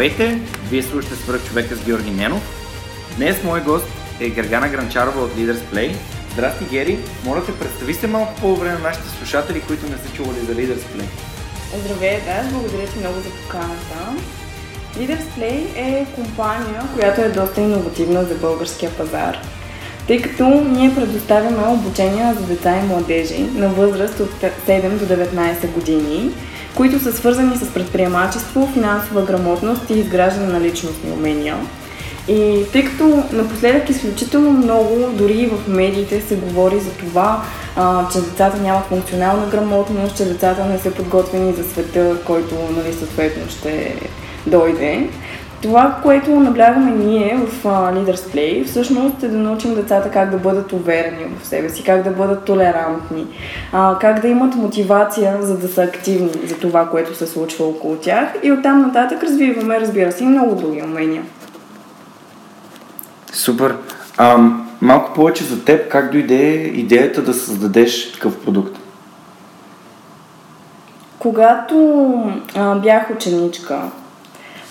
Здравейте! Вие слушате Свърх човека с Георги Ненов. Днес мой гост е Гергана Гранчарова от Leaders Play. Здрасти, Гери! Моля те, представи се малко по-добре на нашите слушатели, които не са чували за Leaders Play. Здравейте, да, благодаря ти много за поканата. Leaders Play е компания, която е доста иновативна за българския пазар, тъй като ние предоставяме обучение за деца и младежи на възраст от 7 до 19 години – които са свързани с предприемачество, финансова грамотност и изграждане на личностни умения. И тъй като напоследък изключително много, дори и в медиите се говори за това, а, че децата нямат функционална грамотност, че децата не са подготвени за света, който нали, съответно ще дойде. Това, което наблягаме ние в uh, Leaders Play, всъщност е да научим децата как да бъдат уверени в себе си, как да бъдат толерантни, uh, как да имат мотивация, за да са активни за това, което се случва около тях и оттам нататък развиваме, разбира се, и много други умения. Супер! А, малко повече за теб, как дойде идеята да създадеш такъв продукт? Когато а, бях ученичка,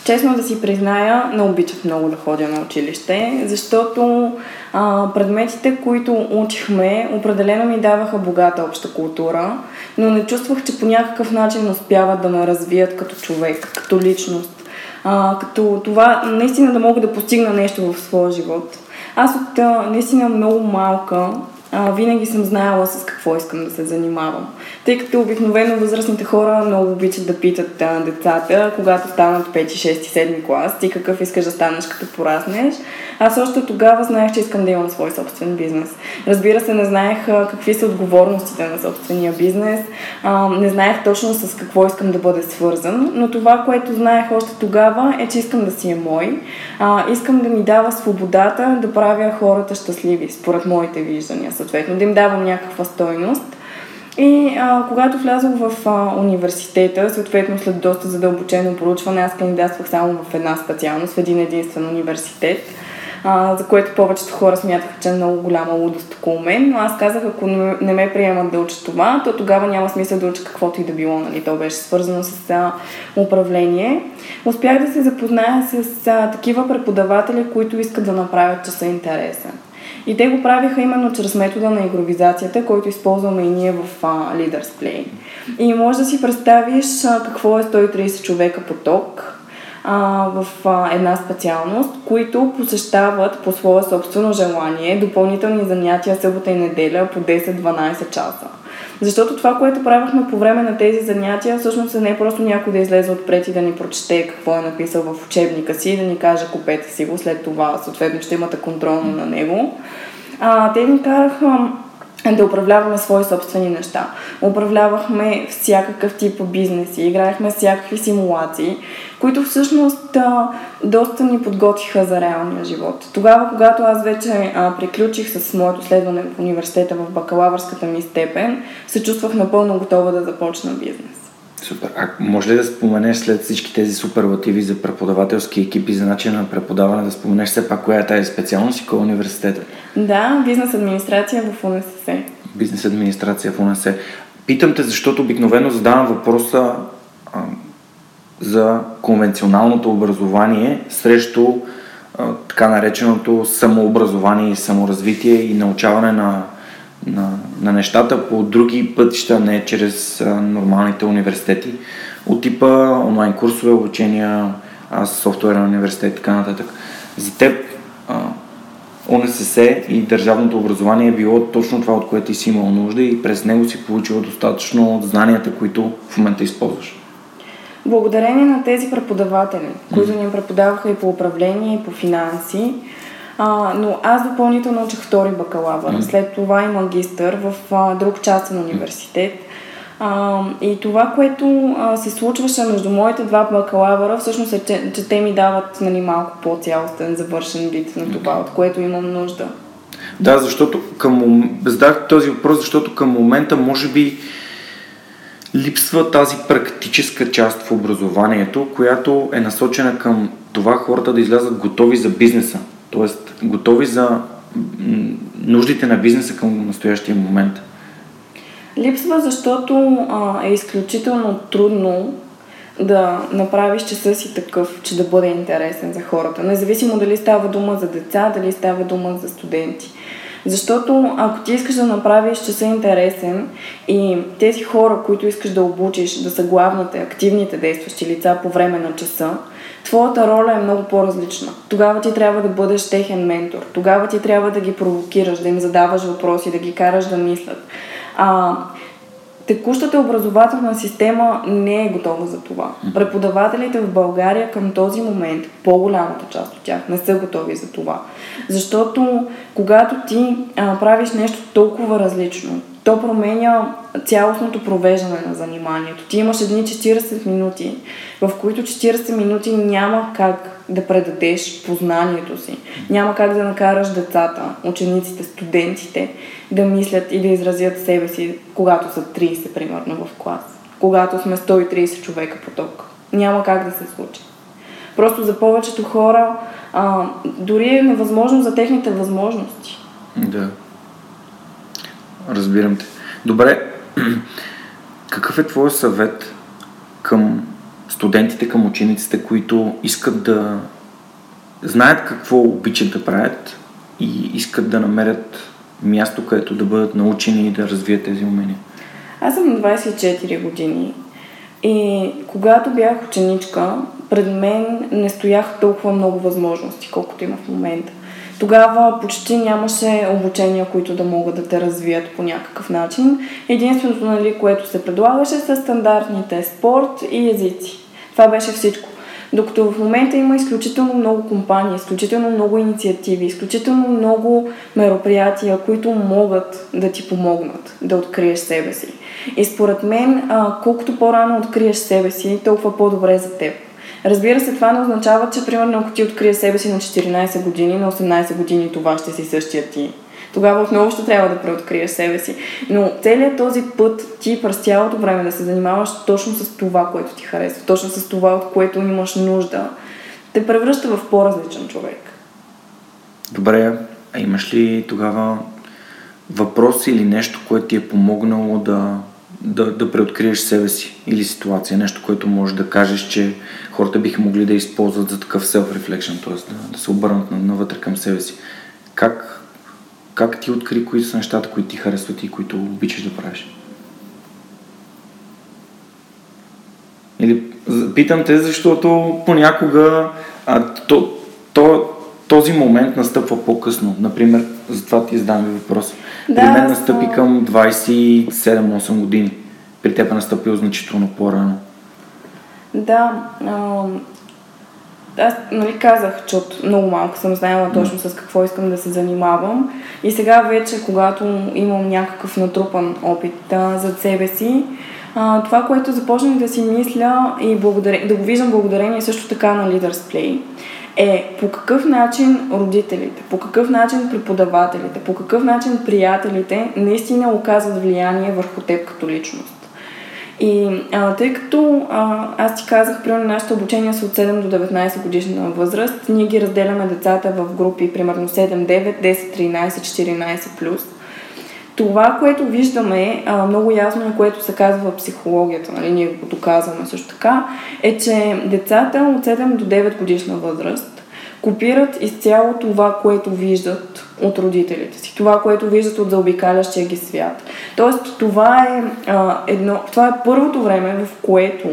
Честно да си призная, не обичах много да ходя на училище, защото а, предметите, които учихме, определено ми даваха богата обща култура, но не чувствах, че по някакъв начин успяват да ме развият като човек, като личност, а, като това наистина да мога да постигна нещо в своя живот. Аз от а, наистина много малка а, винаги съм знаела с какво искам да се занимавам. Тъй като обикновено възрастните хора много обичат да питат а, децата, когато станат 5, 6, 7 клас, ти какъв искаш да станеш като пораснеш. Аз още тогава знаех, че искам да имам свой собствен бизнес. Разбира се, не знаех а, какви са отговорностите на собствения бизнес, а, не знаех точно с какво искам да бъде свързан, но това, което знаех още тогава е, че искам да си е мой. А, искам да ми дава свободата да правя хората щастливи, според моите виждания съответно, да им давам някаква стойност. И а, когато влязох в а, университета, съответно след доста задълбочено проучване, аз кандидатствах само в една специалност, в един единствен университет, а, за което повечето хора смятаха, че е много голяма лудост около мен, но аз казах, ако не ме приемат да уча това, то тогава няма смисъл да уча каквото и да било, нали? То беше свързано с а, управление. Успях да се запозная с а, такива преподаватели, които искат да направят часа интересен. И те го правиха именно чрез метода на игровизацията, който използваме и ние в uh, Leaders Play. И може да си представиш uh, какво е 130 човека поток uh, в uh, една специалност, които посещават по свое собствено желание допълнителни занятия събота и неделя по 10-12 часа. Защото това, което правихме по време на тези занятия, всъщност е не просто някой да излезе отпред и да ни прочете какво е написал в учебника си и да ни каже купете си го, след това съответно ще имате контрол на него. А, те ни караха да управляваме свои собствени неща. Управлявахме всякакъв тип бизнеси, играехме всякакви симулации, които всъщност доста ни подготвиха за реалния живот. Тогава, когато аз вече а, приключих с моето следване в университета в бакалавърската ми степен, се чувствах напълно готова да започна бизнес. Супер. А може ли да споменеш след всички тези суперлативи за преподавателски екипи, за начин на преподаване, да споменеш все пак коя е тази специалност и кой е университета? Да, бизнес администрация в УНСС. Бизнес администрация в УНСС. Питам те, защото обикновено задавам въпроса а, за конвенционалното образование срещу а, така нареченото самообразование и саморазвитие и научаване на на, на нещата по други пътища, не чрез а, нормалните университети, от типа онлайн курсове, обучения, софтуерен университет и така нататък. За теб а, ОНСС и държавното образование е било точно това, от което ти си имал нужда и през него си получила достатъчно от знанията, които в момента използваш. Благодарение на тези преподаватели, които ни преподаваха и по управление, и по финанси, а, но аз допълнително учих втори бакалавър, mm. след това и магистър в а, друг частен университет. А, и това, което а, се случваше между моите два бакалавъра, всъщност е, че, че те ми дават нали, малко по-цялостен, завършен вид на това, от което имам нужда. Да, защото към задах този въпрос, защото към момента може би липсва тази практическа част в образованието, която е насочена към това хората да излязат готови за бизнеса, т.е. готови за нуждите на бизнеса към настоящия момент. Липсва, защото а, е изключително трудно да направиш часа си такъв, че да бъде интересен за хората. Независимо дали става дума за деца, дали става дума за студенти. Защото ако ти искаш да направиш часа интересен и тези хора, които искаш да обучиш, да са главните, активните действащи лица по време на часа, твоята роля е много по-различна. Тогава ти трябва да бъдеш техен ментор. Тогава ти трябва да ги провокираш, да им задаваш въпроси, да ги караш да мислят. А, текущата образователна система не е готова за това. Преподавателите в България към този момент, по-голямата част от тях, не са готови за това. Защото когато ти а, правиш нещо толкова различно, то променя цялостното провеждане на заниманието. Ти имаш едни 40 минути, в които 40 минути няма как да предадеш познанието си. Няма как да накараш децата, учениците, студентите да мислят и да изразят себе си, когато са 30, примерно, в клас. Когато сме 130 човека поток. Няма как да се случи. Просто за повечето хора а, дори е невъзможно за техните възможности. Да. Разбирам те. Добре, какъв е твой съвет към студентите, към учениците, които искат да знаят какво обичат да правят и искат да намерят място, където да бъдат научени и да развият тези умения? Аз съм на 24 години и когато бях ученичка, пред мен не стоях толкова много възможности, колкото има в момента. Тогава почти нямаше обучения, които да могат да те развият по някакъв начин. Единственото, нали, което се предлагаше, са стандартните спорт и езици. Това беше всичко. Докато в момента има изключително много компании, изключително много инициативи, изключително много мероприятия, които могат да ти помогнат да откриеш себе си. И според мен, колкото по-рано откриеш себе си, толкова по-добре за теб. Разбира се, това не означава, че примерно ако ти откриеш себе си на 14 години, на 18 години това ще си същия ти. Тогава отново ще трябва да преоткриеш себе си. Но целият този път ти през цялото време да се занимаваш точно с това, което ти харесва, точно с това, от което имаш нужда, те превръща в по-различен човек. Добре, а имаш ли тогава въпрос или нещо, което ти е помогнало да да, да преоткриеш себе си или ситуация, нещо, което можеш да кажеш, че хората биха могли да използват за такъв self-reflection, т.е. Да, да се обърнат навътре към себе си. Как, как ти откри кои са нещата, които ти харесват и които обичаш да правиш? Или питам те, защото понякога а, то, то, този момент настъпва по-късно. Например, затова ти задавам ви въпрос. Да, При мен настъпи към 27-8 години. При теб е настъпило значително по-рано. Да. А, аз нали, казах, че от много малко съм знаела точно с какво искам да се занимавам. И сега вече, когато имам някакъв натрупан опит а, зад себе си, а, това, което започнах да си мисля и благодаря, да го виждам благодарение също така на Leaders Play, е по какъв начин родителите, по какъв начин преподавателите, по какъв начин приятелите наистина оказват влияние върху теб като личност. И а, тъй като а, аз ти казах, примерно нашите обучения са от 7 до 19 годишна възраст, ние ги разделяме децата в групи, примерно 7, 9, 10, 13, 14 плюс. Това, което виждаме а, много ясно и което се казва в психологията, нали, ние го доказваме също така, е, че децата от 7 до 9 годишна възраст, копират изцяло това, което виждат от родителите си, това, което виждат от заобикалящия ги свят. Тоест, това е, а, едно, това е първото време, в което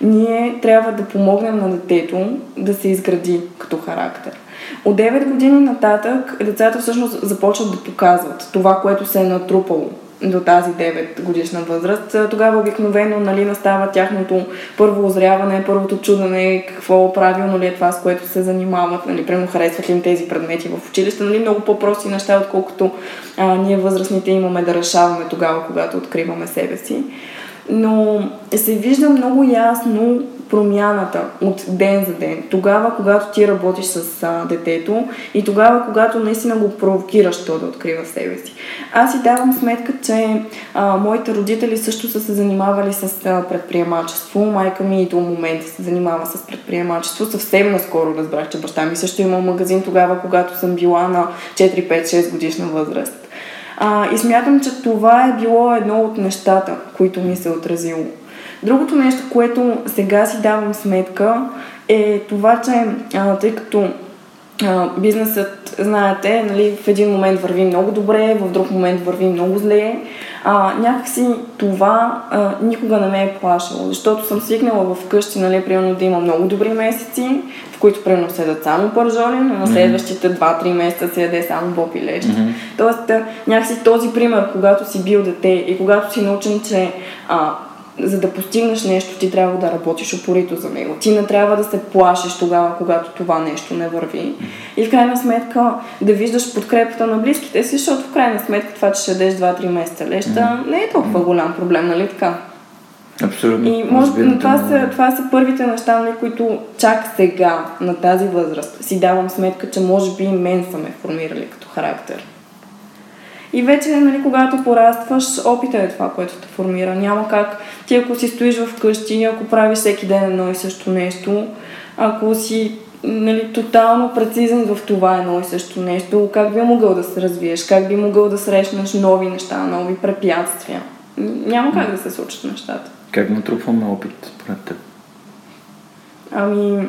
ние трябва да помогнем на детето да се изгради като характер. От 9 години нататък децата всъщност започват да показват това, което се е натрупало до тази 9 годишна възраст. Тогава обикновено нали, настава тяхното първо озряване, първото чудене, какво правилно ли е това, с което се занимават, нали, прямо харесват им тези предмети в училище, нали, много по-прости неща, отколкото а, ние възрастните имаме да решаваме тогава, когато откриваме себе си но се вижда много ясно промяната от ден за ден. Тогава, когато ти работиш с а, детето и тогава, когато наистина го провокираш то да открива себе си. Аз си давам сметка, че а, моите родители също са се занимавали с а, предприемачество. Майка ми и до момента се занимава с предприемачество. Съвсем наскоро разбрах, че баща ми също има магазин тогава, когато съм била на 4-5-6 годишна възраст. А, и смятам, че това е било едно от нещата, които ми се е отразило. Другото нещо, което сега си давам сметка, е това, че а, тъй като а, бизнесът, знаете, нали, в един момент върви много добре, в друг момент върви много зле. А, някакси това а, никога не ме е плашало, защото съм свикнала вкъщи, нали, примерно да има много добри месеци, в които примерно се ядат само пържоли, но на следващите 2-3 месеца се яде само боб и лещ. Mm-hmm. Тоест, някакси този пример, когато си бил дете и когато си научен, че а, за да постигнеш нещо, ти трябва да работиш опорито за него. Ти не трябва да се плашиш тогава, когато това нещо не върви. И в крайна сметка да виждаш подкрепата на близките си, защото в крайна сметка това, че ще ядеш 2-3 месеца леща, не е толкова голям проблем, нали така? Абсолютно. И може, но това, са, това са първите неща, нали, които чак сега, на тази възраст, си давам сметка, че може би и мен са ме формирали като характер. И вече, нали, когато порастваш, опита е това, което те формира. Няма как ти, ако си стоиш вкъщи, ако правиш всеки ден едно и също нещо, ако си нали, тотално прецизен в това едно и също нещо, как би могъл да се развиеш, как би могъл да срещнеш нови неща, нови препятствия. Няма как да се случат нещата. Как натрупваме опит, според теб? Ами,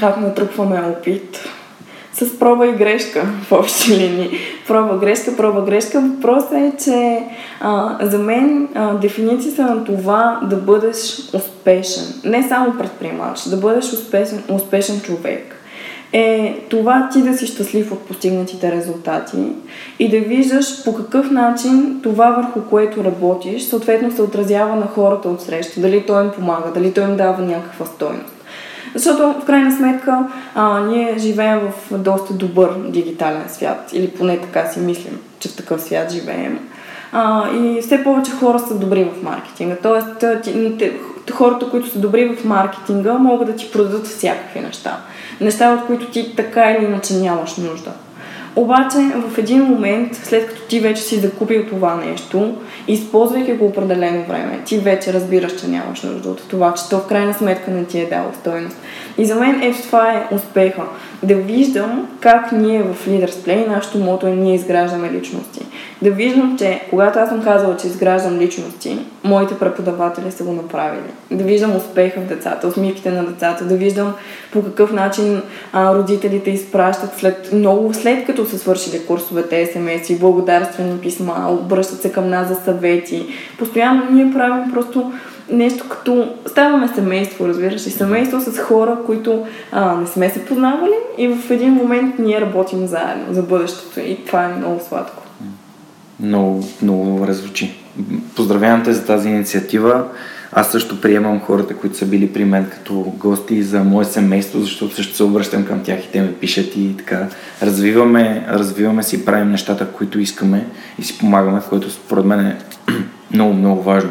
как натрупваме опит? С проба и грешка в общи линии. Проба, грешка, проба, грешка. Въпросът е, че а, за мен а, дефиницията на това да бъдеш успешен, не само предприемач, да бъдеш успешен, успешен човек, е това ти да си щастлив от постигнатите резултати и да виждаш по какъв начин това върху което работиш, съответно се отразява на хората от среща, дали той им помага, дали той им дава някаква стойност. Защото, в крайна сметка, а, ние живеем в доста добър дигитален свят, или поне така си мислим, че в такъв свят живеем. А, и все повече хора са добри в маркетинга. Тоест, ти, хората, които са добри в маркетинга, могат да ти продадат всякакви неща. Неща, от които ти така или иначе нямаш нужда. Обаче в един момент, след като ти вече си закупил това нещо, използвайки го определено време, ти вече разбираш, че нямаш нужда от това, че то в крайна сметка не ти е дало стойност. И за мен ето това е успеха. Да виждам как ние в Leaders Play, нашето мото е ние изграждаме личности. Да виждам, че когато аз съм казала, че изграждам личности, моите преподаватели са го направили. Да виждам успеха в децата, усмивките на децата, да виждам по какъв начин а, родителите изпращат след, много след като са свършили курсовете СМС и благодарствени писма, обръщат се към нас за съвети. Постоянно ние правим просто нещо като ставаме семейство, разбираш и семейство с хора, които а, не сме се познавали и в един момент ние работим заедно за бъдещето и това е много сладко. Много, много добре звучи. Поздравявам те за тази инициатива. Аз също приемам хората, които са били при мен като гости за мое семейство, защото също се обръщам към тях и те ме пишат и така. Развиваме, развиваме си, правим нещата, които искаме и си помагаме, което според мен е много, много важно.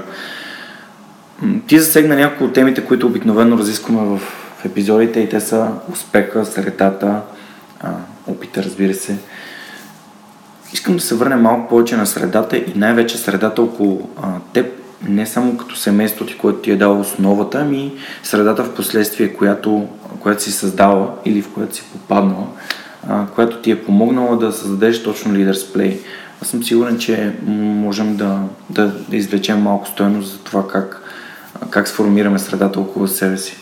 Ти засегна някои от темите, които обикновено разискваме в, епизодите и те са успеха, средата, опита, разбира се. Искам да се върнем малко повече на средата и най-вече средата около а, теб, не само като семейство ти, което ти е дало основата, ами средата в последствие, която, която си създала или в която си попаднала, а, която ти е помогнала да създадеш точно Leaders Play. Аз съм сигурен, че можем да, да, извлечем малко стоеност за това как как сформираме средата около себе си.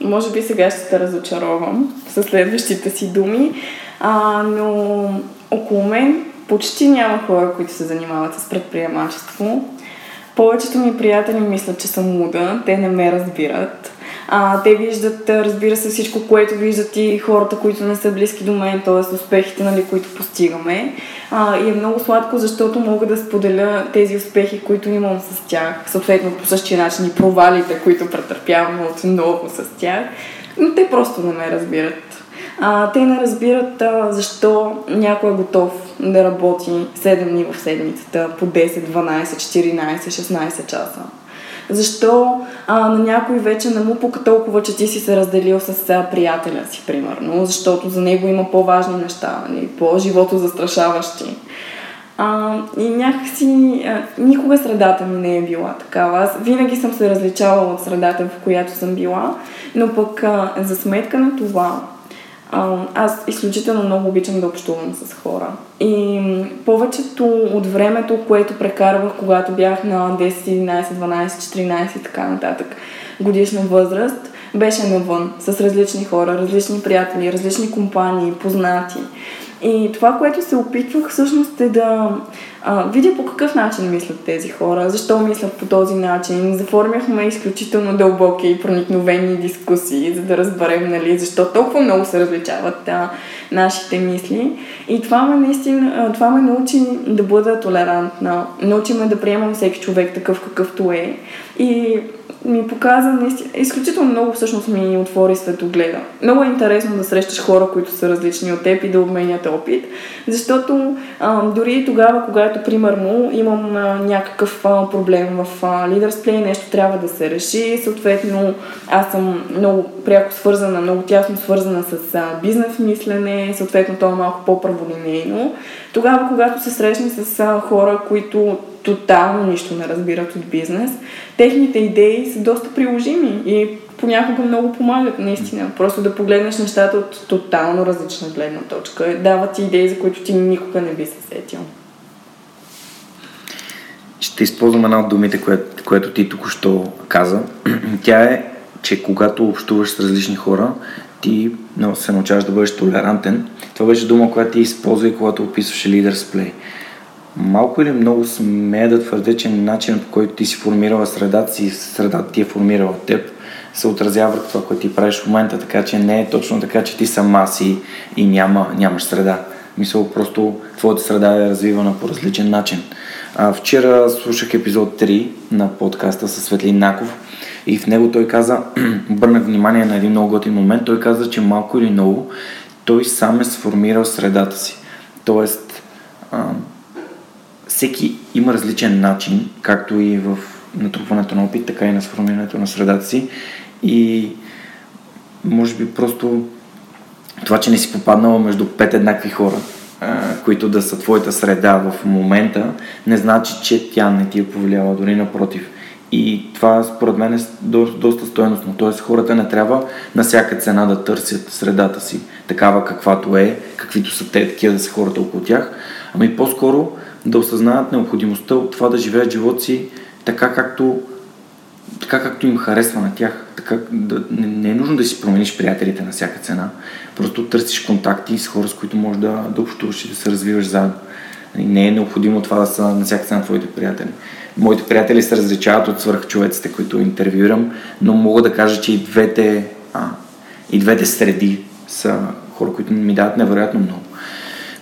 Може би сега ще те разочаровам със следващите си думи, а, но около мен почти няма хора, които се занимават с предприемачество. Повечето ми приятели мислят, че съм луда, те не ме разбират. А, те виждат, разбира се, всичко, което виждат и хората, които не са близки до мен, т.е. успехите, нали, които постигаме. А, и е много сладко, защото мога да споделя тези успехи, които имам с тях. Съответно, по същия начин и провалите, които претърпявам отново с тях. Но те просто не ме разбират. А, те не разбират а, защо някой е готов да работи 7 дни в седмицата по 10, 12, 14, 16 часа. Защо а, на някой вече не му пука толкова, че ти си се разделил с приятеля си, примерно, защото за него има по-важни неща, нали, по-живото застрашаващи. А, и някакси а, никога средата ми не е била такава. Аз винаги съм се различавала от средата, в която съм била, но пък а, за сметка на това аз изключително много обичам да общувам с хора. И повечето от времето, което прекарвах, когато бях на 10, 11, 12, 14 и така нататък годишна възраст, беше навън с различни хора, различни приятели, различни компании, познати. И това, което се опитвах всъщност е да а, видя по какъв начин мислят тези хора, защо мислят по този начин. Заформяхме изключително дълбоки и проникновени дискусии, за да разберем нали, защо толкова много се различават а, нашите мисли. И това ме наистина, това ме научи да бъда толерантна, научи ме да приемам всеки човек такъв какъвто е. И ми показа наистина, изключително много всъщност ми отвори светогледа. Много е интересно да срещаш хора, които са различни от теб и да обменят опит, защото а, дори тогава, когато примерно имам а, някакъв а, проблем в а, нещо трябва да се реши, съответно аз съм много пряко свързана, много тясно свързана с а, бизнес мислене, съответно то е малко по-праволинейно. Тогава, когато се срещна с а, хора, които тотално нищо не разбират от бизнес, техните идеи са доста приложими и понякога много помагат, наистина. Просто да погледнеш нещата от тотално различна гледна точка. Дават ти идеи, за които ти никога не би се сетил. Ще използвам една от думите, което, което ти току-що каза. Тя е, че когато общуваш с различни хора, ти no, се научаваш да бъдеш толерантен. Това беше дума, която ти използва и когато описваше Leaders Play малко или много смея да твърдя, че начинът по който ти си формирала средата си, средата ти е формирала теб, се отразява върху това, което ти правиш в момента, така че не е точно така, че ти сама си и няма, нямаш среда. Мисля, просто твоята среда е развивана по различен начин. А, вчера слушах епизод 3 на подкаста с Светлин Наков и в него той каза, обърнах внимание на един много готин момент, той каза, че малко или много той сам е сформирал средата си. Тоест, всеки има различен начин, както и в натрупването на опит, така и на сформирането на средата си. И може би просто това, че не си попаднала между пет еднакви хора, които да са твоята среда в момента, не значи, че тя не ти е повлияла, дори напротив. И това според мен е доста стоеностно. Тоест хората не трябва на всяка цена да търсят средата си, такава каквато е, каквито са те, такива да са хората около тях, ами по-скоро да осъзнаят необходимостта от това да живеят живота си така както, така както им харесва на тях. Така, да, не, не е нужно да си промениш приятелите на всяка цена. Просто търсиш контакти с хора, с които можеш да, да общуваш и да се развиваш заедно. Не е необходимо това да са на всяка цена твоите приятели. Моите приятели се различават от свърхчовеците, които интервюирам, но мога да кажа, че и двете, а, и двете среди са хора, които ми дават невероятно много.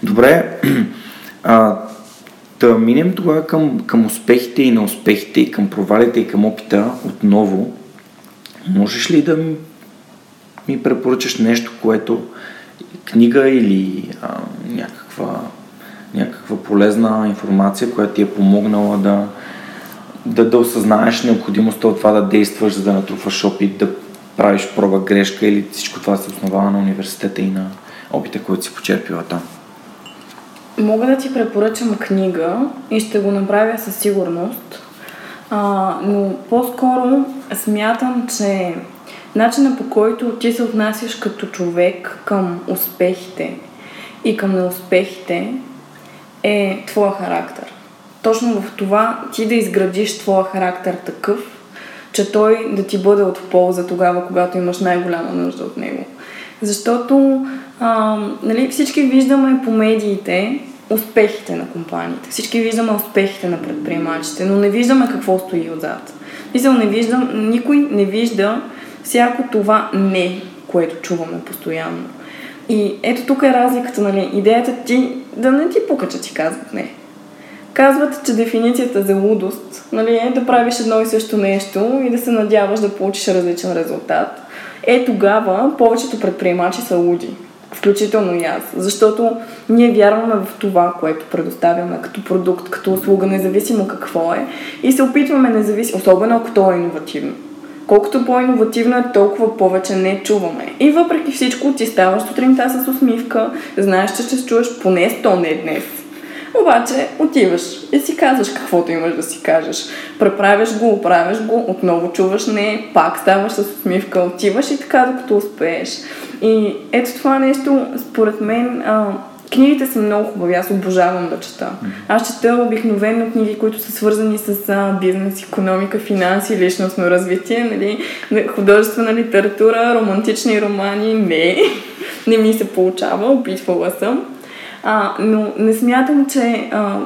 Добре, а, да минем тогава към, към успехите и на успехите, и към провалите, и към опита отново. Можеш ли да ми, препоръчаш нещо, което книга или а, някаква, някаква полезна информация, която ти е помогнала да, да, да осъзнаеш необходимостта от това да действаш, за да натрупваш опит, да правиш проба грешка или всичко това се основава на университета и на опита, който си почерпила там? Мога да ти препоръчам книга и ще го направя със сигурност, а, но по-скоро смятам, че начина по който ти се отнасяш като човек към успехите и към неуспехите е твоя характер. Точно в това ти да изградиш твоя характер такъв, че той да ти бъде от полза тогава, когато имаш най-голяма нужда от него. Защото а, нали, всички виждаме по медиите успехите на компаниите. Всички виждаме успехите на предприемачите, но не виждаме какво стои отзад. Мисля, не виждам, никой не вижда всяко това не, което чуваме постоянно. И ето тук е разликата, нали? Идеята ти да не ти пука, че ти казват не. Казват, че дефиницията за лудост нали, е да правиш едно и също нещо и да се надяваш да получиш различен резултат. Е тогава повечето предприемачи са луди. Включително и аз. Защото ние вярваме в това, което предоставяме като продукт, като услуга, независимо какво е. И се опитваме независимо, особено ако то е иновативно. Колкото по-инновативно е, толкова повече не чуваме. И въпреки всичко ти ставаш сутринта с усмивка, знаеш, че ще чуеш поне 100 не днес. Обаче отиваш и си казваш каквото имаш да си кажеш. Преправяш го, оправяш го, отново чуваш не, пак ставаш с усмивка, отиваш и така докато успееш. И ето това нещо, според мен, а, Книгите са много хубави, аз обожавам да чета. Аз чета обикновено книги, които са свързани с а, бизнес, економика, финанси, личностно развитие, нали, художествена литература, романтични романи, не, не ми се получава, опитвала съм. А, но не смятам, че а,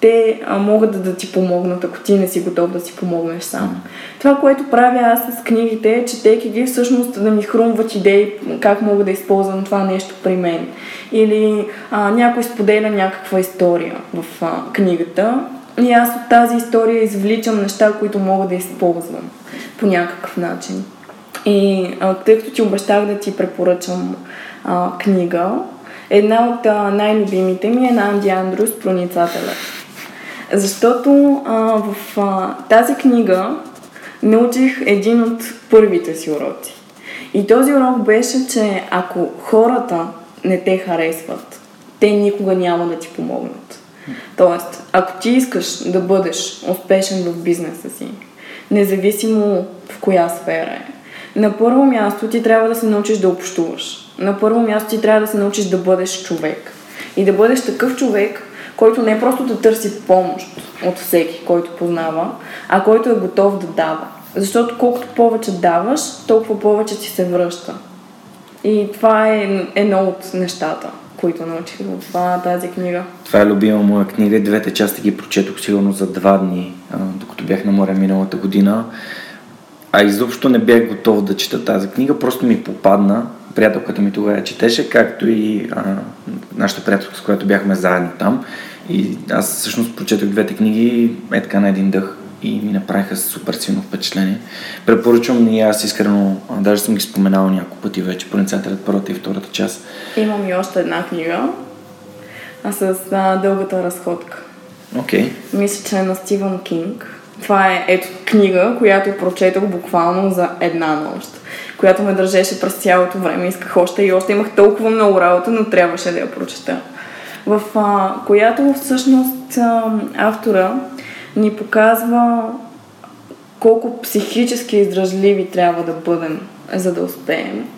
те а, могат да, да ти помогнат, ако ти не си готов да си помогнеш сам. Това, което правя аз с книгите е, четейки ги, всъщност да ми хрумват идеи как мога да използвам това нещо при мен. Или а, някой споделя някаква история в а, книгата и аз от тази история извличам неща, които мога да използвам по някакъв начин. И а, тъй като ти обещах да ти препоръчам а, книга, една от най-любимите ми е на Анди Андрус Проницателя. Защото а, в а, тази книга научих един от първите си уроци. И този урок беше, че ако хората не те харесват, те никога няма да ти помогнат. Тоест, ако ти искаш да бъдеш успешен в бизнеса си, независимо в коя сфера е, на първо място ти трябва да се научиш да общуваш. На първо място ти трябва да се научиш да бъдеш човек. И да бъдеш такъв човек, който не е просто да търси помощ от всеки, който познава, а който е готов да дава. Защото колкото повече даваш, толкова повече ти се връща. И това е едно от нещата, които научих в това, тази книга. Това е любима моя книга. Двете части ги прочетох сигурно за два дни, докато бях на море миналата година. А изобщо не бях готов да чета тази книга, просто ми попадна. Приятелката ми тогава четеше, както и а, нашата приятелка, с която бяхме заедно там. И аз всъщност прочетох двете книги е така на един дъх и ми направиха супер силно впечатление. Препоръчвам и аз искрено, даже съм ги споменал няколко пъти вече, проницателят първата и втората част. Имам и още една книга, а с а, дългата разходка. Окей. Okay. Мисля, че е на Стивън Кинг. Това е ето книга, която прочетох буквално за една нощ, която ме държеше през цялото време. Исках още и още. Имах толкова много работа, но трябваше да я прочета. В а, която всъщност а, автора ни показва колко психически издръжливи трябва да бъдем, за да успеем.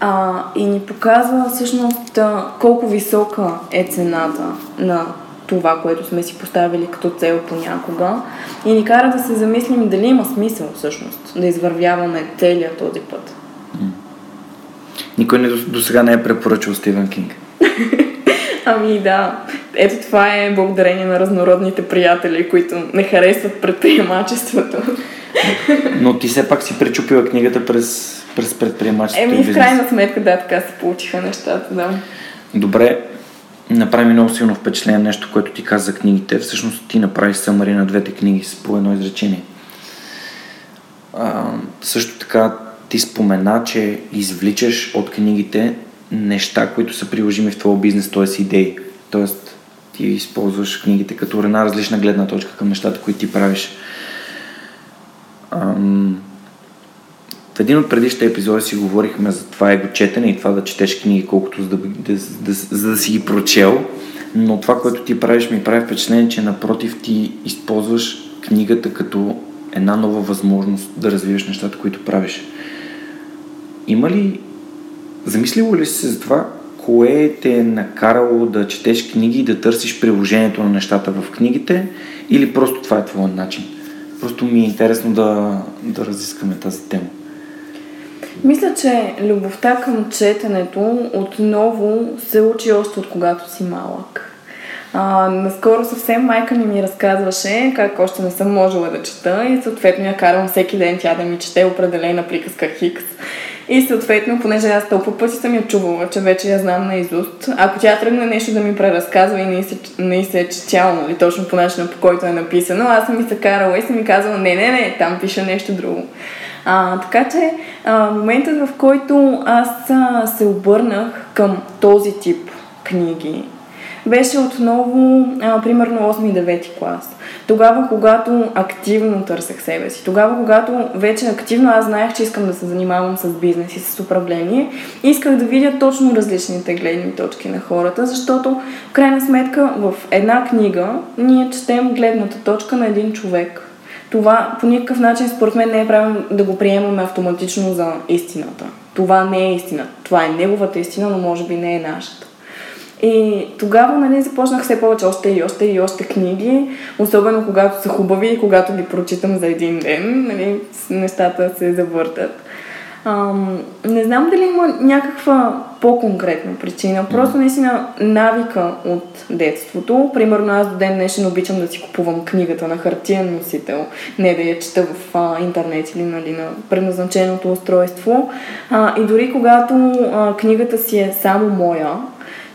А, и ни показва всъщност колко висока е цената на това, което сме си поставили като цел понякога и ни кара да се замислим дали има смисъл всъщност да извървяваме целият този път. Никой не, до сега не е препоръчал Стивен Кинг. ами да, ето това е благодарение на разнородните приятели, които не харесват предприемачеството. Но ти все пак си пречупила книгата през, през предприемачеството. Еми, в крайна сметка, да, така се получиха нещата, да. Добре, направи много силно впечатление нещо, което ти каза за книгите. Всъщност ти направи самари на двете книги с по едно изречение. А, също така ти спомена, че извличаш от книгите неща, които са приложими в твоя бизнес, т.е. идеи. Тоест ти използваш книгите като една различна гледна точка към нещата, които ти правиш. Ам, в един от предишните епизоди си говорихме за това его четене и това да четеш книги, колкото за да, да, да, за да си ги прочел. Но това, което ти правиш, ми прави впечатление, че напротив ти използваш книгата като една нова възможност да развиваш нещата, които правиш. Има ли... Замислило ли си се за това, кое те е накарало да четеш книги и да търсиш приложението на нещата в книгите или просто това е твой начин? Просто ми е интересно да, да разискаме тази тема. Мисля, че любовта към четенето отново се учи още от когато си малък. А, наскоро съвсем майка ми ми разказваше как още не съм можела да чета и съответно я карам всеки ден тя да ми чете определена приказка Хикс. И съответно, понеже аз толкова пъти съм я чувала, че вече я знам на изуст, ако тя тръгне нещо да ми преразказва и не се, се е четял, нали, точно по начина по който е написано, аз съм ми се карала и съм ми казала, не, не, не, там пише нещо друго. А, така че а, моментът, в който аз а, се обърнах към този тип книги, беше отново, а, примерно 8 и 9 клас. Тогава, когато активно търсех себе си, тогава, когато вече активно аз знаех, че искам да се занимавам с бизнес и с управление, исках да видя точно различните гледни точки на хората, защото в крайна сметка в една книга ние четем гледната точка на един човек. Това по никакъв начин, според мен, не е правилно да го приемаме автоматично за истината. Това не е истина. Това е неговата истина, но може би не е нашата. И тогава нали, започнах все повече още и още и още книги, особено когато са хубави и когато ги прочитам за един ден, нали, нещата се завъртат. Ам, не знам дали има някаква по-конкретна причина. Просто наистина навика от детството. Примерно аз до ден днешен обичам да си купувам книгата на хартиен носител, не да я чета в а, интернет или нали, на предназначеното устройство. А, и дори когато а, книгата си е само моя,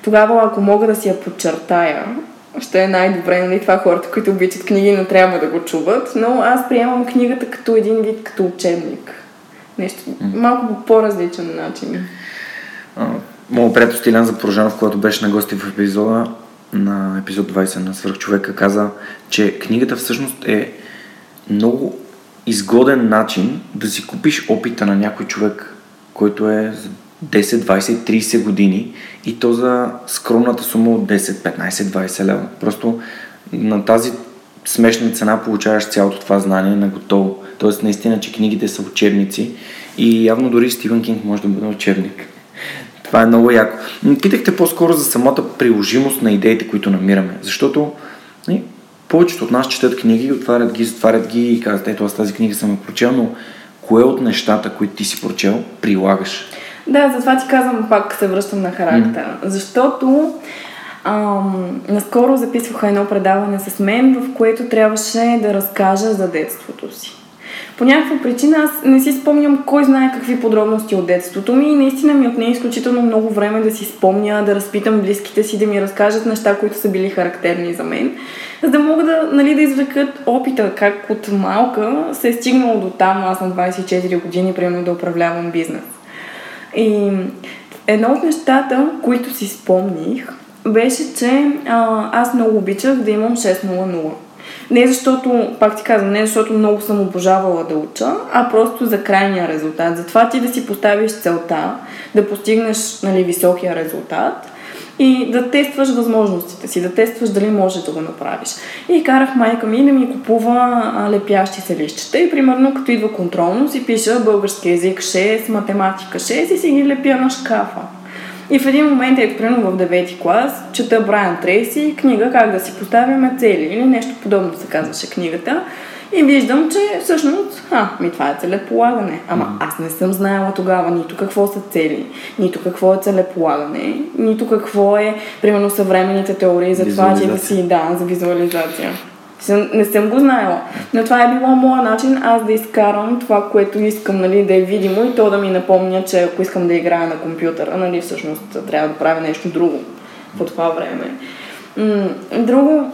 тогава ако мога да си я подчертая, ще е най-добре, нали? Това хората, които обичат книги, не трябва да го чуват, но аз приемам книгата като един вид, като учебник. Нещо малко по по-различен начин. Моят приятел Стилян Запорожанов, когато беше на гости в епизода, на епизод 20 на Свърхчовека, каза, че книгата всъщност е много изгоден начин да си купиш опита на някой човек, който е 10, 20, 30 години и то за скромната сума от 10, 15, 20 лева. Просто на тази смешна цена получаваш цялото това знание на готово. Тоест наистина, че книгите са учебници и явно дори Стивен Кинг може да бъде учебник. Това е много яко. Питахте по-скоро за самата приложимост на идеите, които намираме. Защото не, нали, повечето от нас четат книги, отварят ги, затварят ги и казват, ето аз тази книга съм я прочел, но кое от нещата, които ти си прочел, прилагаш? Да, затова ти казвам, пак се връщам на характера. Mm. Защото ам, наскоро записваха едно предаване с мен, в което трябваше да разкажа за детството си. По някаква причина аз не си спомням кой знае какви подробности от детството ми и наистина ми отне изключително много време да си спомня, да разпитам близките си, да ми разкажат неща, които са били характерни за мен, за да мога да, нали, да извлекат опита как от малка се е стигнало до там, аз на 24 години, примерно да управлявам бизнес. И едно от нещата, които си спомних, беше, че а, аз много обичах да имам 6.00. Не защото, пак ти казвам, не защото много съм обожавала да уча, а просто за крайния резултат. Затова ти да си поставиш целта, да постигнеш нали, високия резултат и да тестваш възможностите си, да тестваш дали можеш да го направиш. И карах майка ми да ми купува лепящи се лищчета и примерно като идва контролно си пиша български язик 6, математика 6 и си ги лепя на шкафа. И в един момент, ето примерно в 9 клас, чета Брайан Трейси, книга как да си поставяме цели или нещо подобно се казваше книгата. И виждам, че всъщност, а, ми това е целеполагане. Ама аз не съм знаела тогава нито какво са цели, нито какво е целеполагане, нито какво е, примерно, съвременните теории за това, че да си, да, за визуализация. Не съм го знаела. Но това е било моят начин аз да изкарам това, което искам, нали, да е видимо и то да ми напомня, че ако искам да играя на компютъра, нали, всъщност трябва да правя нещо друго по това време. Друго,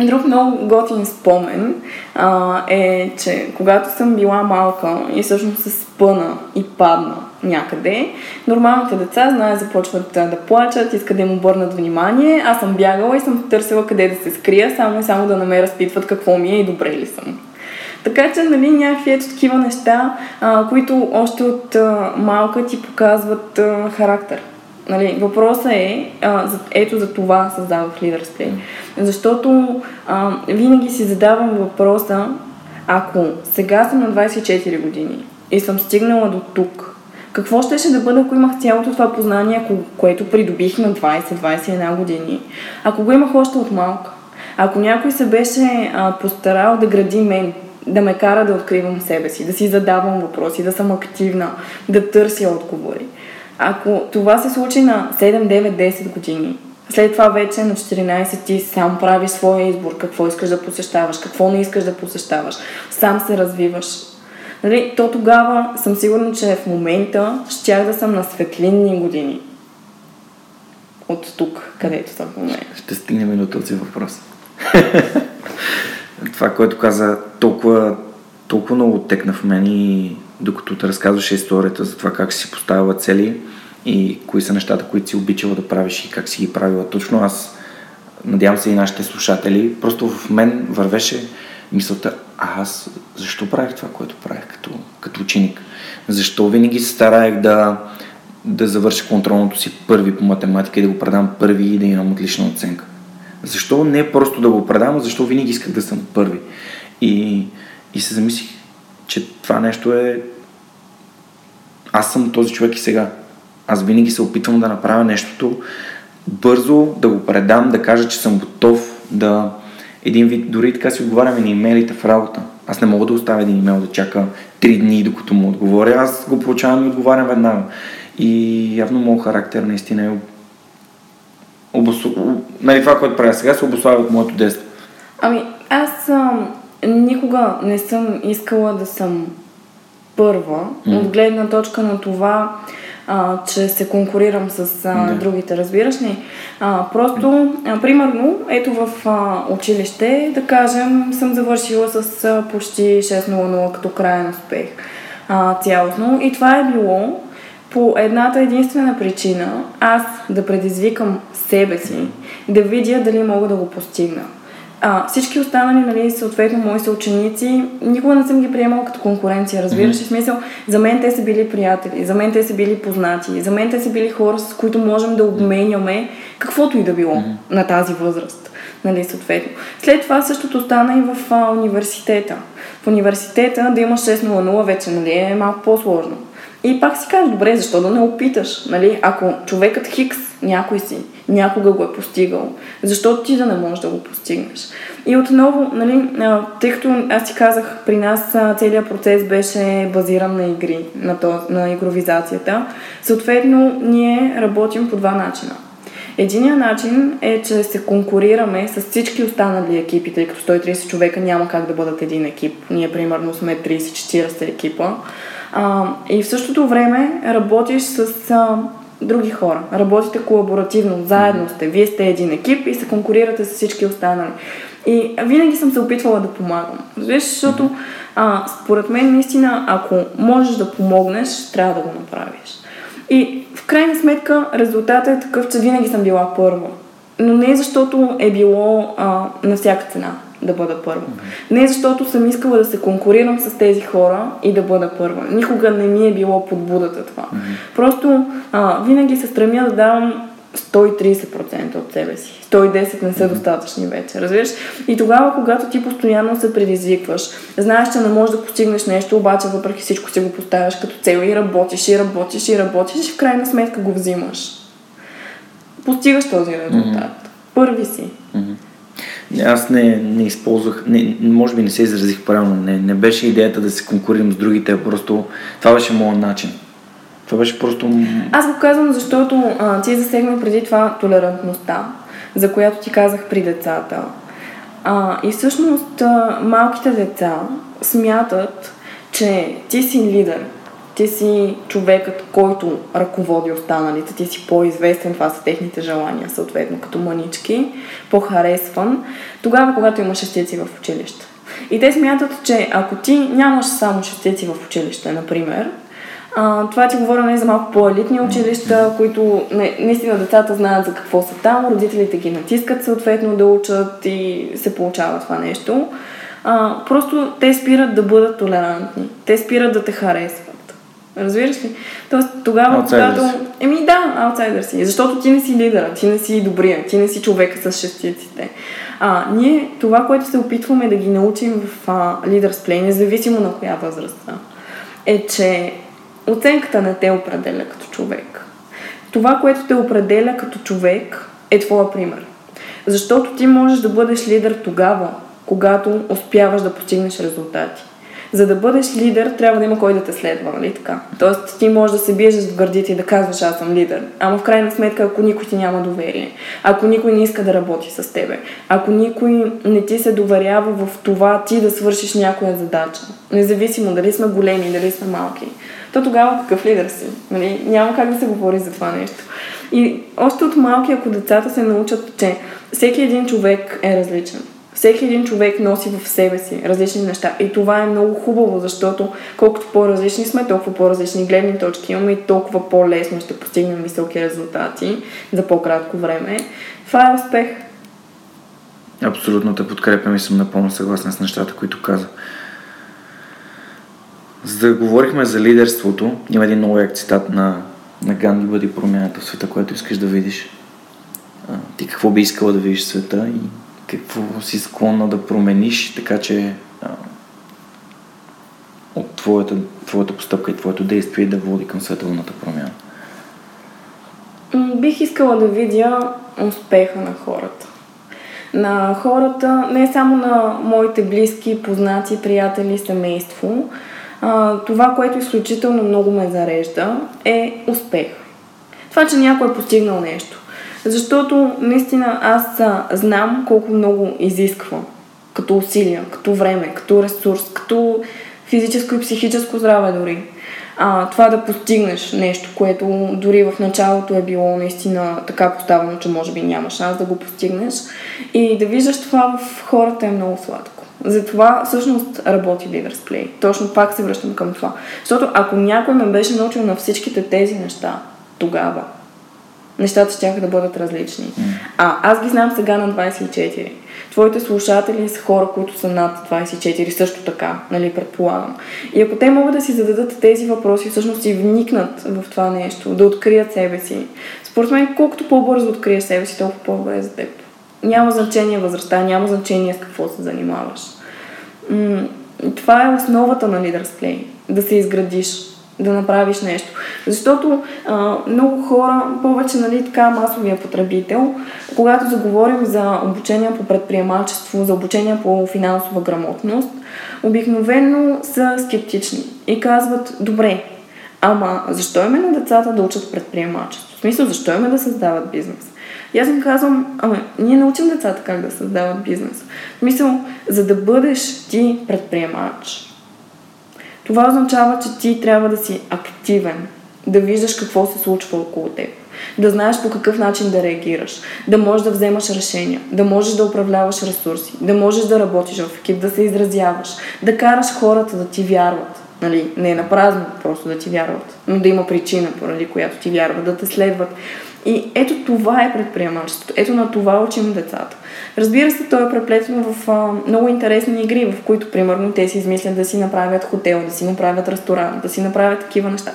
Друг много готин спомен а, е, че когато съм била малка и всъщност се спъна и падна някъде, нормалните деца, знаят, започват да плачат, искат да им обърнат внимание. Аз съм бягала и съм търсила къде да се скрия, само и само да не ме разпитват какво ми е и добре ли съм. Така че, нали, някакви ето такива неща, а, които още от а, малка ти показват а, характер. Нали, въпросът е, а, ето за това създавах Leaders. Защото а, винаги си задавам въпроса, ако сега съм на 24 години и съм стигнала до тук, какво щеше да бъде, ако имах цялото това познание, което придобих на 20-21 години? Ако го имах още от малка? Ако някой се беше а, постарал да гради мен да ме кара да откривам себе си, да си задавам въпроси, да съм активна, да търся отговори. Ако това се случи на 7, 9, 10 години, след това вече на 14 ти сам правиш своя избор, какво искаш да посещаваш, какво не искаш да посещаваш, сам се развиваш. Нали, то тогава съм сигурна, че в момента щях да съм на светлинни години. От тук, където съм в момента. Ще стигнем до този въпрос. Това, което каза, толкова, толкова много текна в мен и докато те разказваше историята за това как си поставила цели и кои са нещата, които си обичала да правиш и как си ги правила точно аз, надявам се и нашите слушатели, просто в мен вървеше мисълта, аз защо правих това, което правих като, като ученик? Защо винаги се стараех да, да завърша контролното си първи по математика и да го предам първи и да имам отлична оценка? Защо не просто да го предам, а защо винаги исках да съм първи? И, и се замислих, че това нещо е... Аз съм този човек и сега. Аз винаги се опитвам да направя нещото бързо, да го предам, да кажа, че съм готов да... Един вид, дори така си отговаряме на имейлите в работа. Аз не мога да оставя един имейл да чака три дни, докато му отговоря. Аз го получавам и отговарям веднага. И явно моят характер наистина е обосу... нали, това, което правя сега, се обославя от моето детство. Ами, аз ам, никога не съм искала да съм първа, mm. от гледна точка на това, а, че се конкурирам с а, да. другите, разбираш ли? А, просто, а, примерно, ето в а, училище, да кажем, съм завършила с а, почти 6.00 като крайен успех а, цялостно. И това е било по едната единствена причина аз да предизвикам себе си, да видя дали мога да го постигна. А, всички останали, нали, съответно, мои съученици, никога не съм ги приемала като конкуренция, разбираш? Mm-hmm. смисъл, за мен те са били приятели, за мен те са били познати, за мен те са били хора, с които можем да обменяме каквото и да било mm-hmm. на тази възраст, нали, съответно. След това същото стана и в а, университета. В университета да имаш 6.00 вече, нали, е малко по-сложно. И пак си кажеш, добре, защо да не опиташ? Нали? Ако човекът Хикс, някой си, някога го е постигал, защо ти да не можеш да го постигнеш? И отново, нали, тъй като аз ти казах, при нас целият процес беше базиран на игри, на, то, на игровизацията, съответно ние работим по два начина. Единият начин е, че се конкурираме с всички останали екипи, тъй като 130 човека няма как да бъдат един екип. Ние примерно сме 30-40 екипа. А, и в същото време работиш с а, други хора. Работите колаборативно, заедно сте. Вие сте един екип и се конкурирате с всички останали. И винаги съм се опитвала да помагам. Виж, защото а, според мен наистина, ако можеш да помогнеш, трябва да го направиш. И в крайна сметка резултатът е такъв, че винаги съм била първа. Но не защото е било а, на всяка цена да бъда първа. Не защото съм искала да се конкурирам с тези хора и да бъда първа. Никога не ми е било подбудата това. Просто а, винаги се стремя да давам 130% от себе си. 110 не са достатъчни вече, разбираш? И тогава, когато ти постоянно се предизвикваш, знаеш, че не можеш да постигнеш нещо, обаче въпреки всичко си го поставяш като цел и работиш, и работиш, и работиш, и в крайна сметка го взимаш. Постигаш този резултат. Mm-hmm. Първи си. Аз не, не използвах, не, може би не се изразих правилно, не, не беше идеята да се конкурирам с другите, просто това беше моят начин. Това беше просто... Аз го казвам, защото а, ти засегна преди това толерантността, за която ти казах при децата. А, и всъщност а, малките деца смятат, че ти си лидер, ти си човекът, който ръководи останалите, ти си по-известен, това са техните желания, съответно, като манички, по-харесван, тогава, когато имаш шестици в училище. И те смятат, че ако ти нямаш само шестици в училище, например, а, това ти говоря не за малко по-елитни училища, които не, наистина децата знаят за какво са там, родителите ги натискат съответно да учат и се получава това нещо. А, просто те спират да бъдат толерантни. Те спират да те харесват. Разбираш ли? Тоест тогава, когато... Еми да, аутсайдър си. Защото ти не си лидера, ти не си добрия, ти не си човека с шестиците. А, ние това, което се опитваме да ги научим в а, Leaders Play, независимо на коя възраст е, че оценката не те определя като човек. Това, което те определя като човек, е твоя пример. Защото ти можеш да бъдеш лидер тогава, когато успяваш да постигнеш резултати. За да бъдеш лидер, трябва да има кой да те следва, нали така? Тоест, ти можеш да се биеш в гърдите и да казваш, аз съм лидер. Ама в крайна сметка, ако никой ти няма доверие, ако никой не иска да работи с тебе, ако никой не ти се доверява в това ти да свършиш някоя задача, независимо дали сме големи, дали сме малки, то тогава какъв лидер си? Нали? Няма как да се говори за това нещо. И още от малки, ако децата се научат, че всеки един човек е различен, всеки един човек носи в себе си различни неща. И това е много хубаво, защото колкото по-различни сме, толкова по-различни гледни точки имаме и толкова по-лесно ще постигнем високи резултати за по-кратко време. Това е успех. Абсолютно те подкрепям и съм напълно съгласен с нещата, които каза. За да говорихме за лидерството, има един много цитат на, на Ганди Бъди промяната в света, което искаш да видиш. А, ти какво би искала да видиш в света и какво си склонна да промениш, така че от твоята, твоята постъпка и твоето действие да води към световната промяна? Бих искала да видя успеха на хората. На хората, не само на моите близки, познати, приятели, семейство. А, това, което изключително много ме зарежда, е успех. Това, че някой е постигнал нещо. Защото наистина аз знам колко много изисква като усилия, като време, като ресурс, като физическо и психическо здраве дори. А, това да постигнеш нещо, което дори в началото е било наистина така поставено, че може би няма шанс да го постигнеш. И да виждаш това в хората е много сладко. Затова всъщност работи Leaders Play. Точно пак се връщам към това. Защото ако някой ме беше научил на всичките тези неща, тогава, нещата ще да бъдат различни. А аз ги знам сега на 24. Твоите слушатели са хора, които са над 24, също така, нали, предполагам. И ако те могат да си зададат тези въпроси, всъщност и вникнат в това нещо, да открият себе си, според мен, колкото по-бързо откриеш себе си, толкова по-добре е за теб. Няма значение възрастта, няма значение с какво се занимаваш. М- това е основата на Play. Да се изградиш, да направиш нещо. Защото а, много хора, повече нали, така масовия потребител, когато заговорим за обучение по предприемачество, за обучение по финансова грамотност, обикновено са скептични и казват, добре, ама защо именно децата да учат предприемачество? В смисъл, защо име да създават бизнес? И аз им казвам, ама ние научим децата как да създават бизнес. В смисъл, за да бъдеш ти предприемач, това означава, че ти трябва да си активен, да виждаш какво се случва около теб, да знаеш по какъв начин да реагираш, да можеш да вземаш решения, да можеш да управляваш ресурси, да можеш да работиш в екип, да се изразяваш, да караш хората да ти вярват. Нали, не е на празно просто да ти вярват, но да има причина, поради която ти вярват, да те следват. И ето това е предприемачеството. Ето на това учим децата. Разбира се, то е преплетено в а, много интересни игри, в които, примерно, те си измислят да си направят хотел, да си направят ресторант, да си направят такива неща.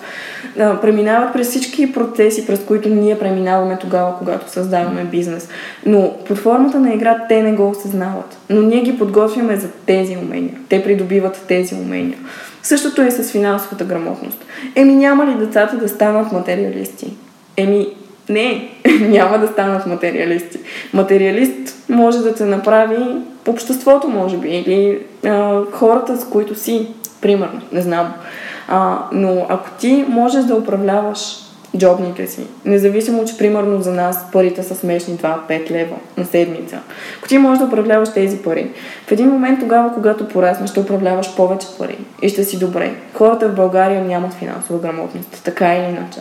А, преминават през всички процеси, през които ние преминаваме тогава, когато създаваме бизнес. Но под формата на игра те не го осъзнават. Но ние ги подготвяме за тези умения. Те придобиват тези умения. Същото е с финансовата грамотност. Еми няма ли децата да станат материалисти? Еми, не, няма да станат материалисти. Материалист може да те направи обществото, може би, или а, хората, с които си, примерно, не знам. А, но ако ти можеш да управляваш джобните си, независимо, че примерно за нас парите са смешни 2-5 лева на седмица, ако ти можеш да управляваш тези пари, в един момент тогава, когато пораснеш, ще управляваш повече пари и ще си добре. Хората в България нямат финансова грамотност, така или иначе.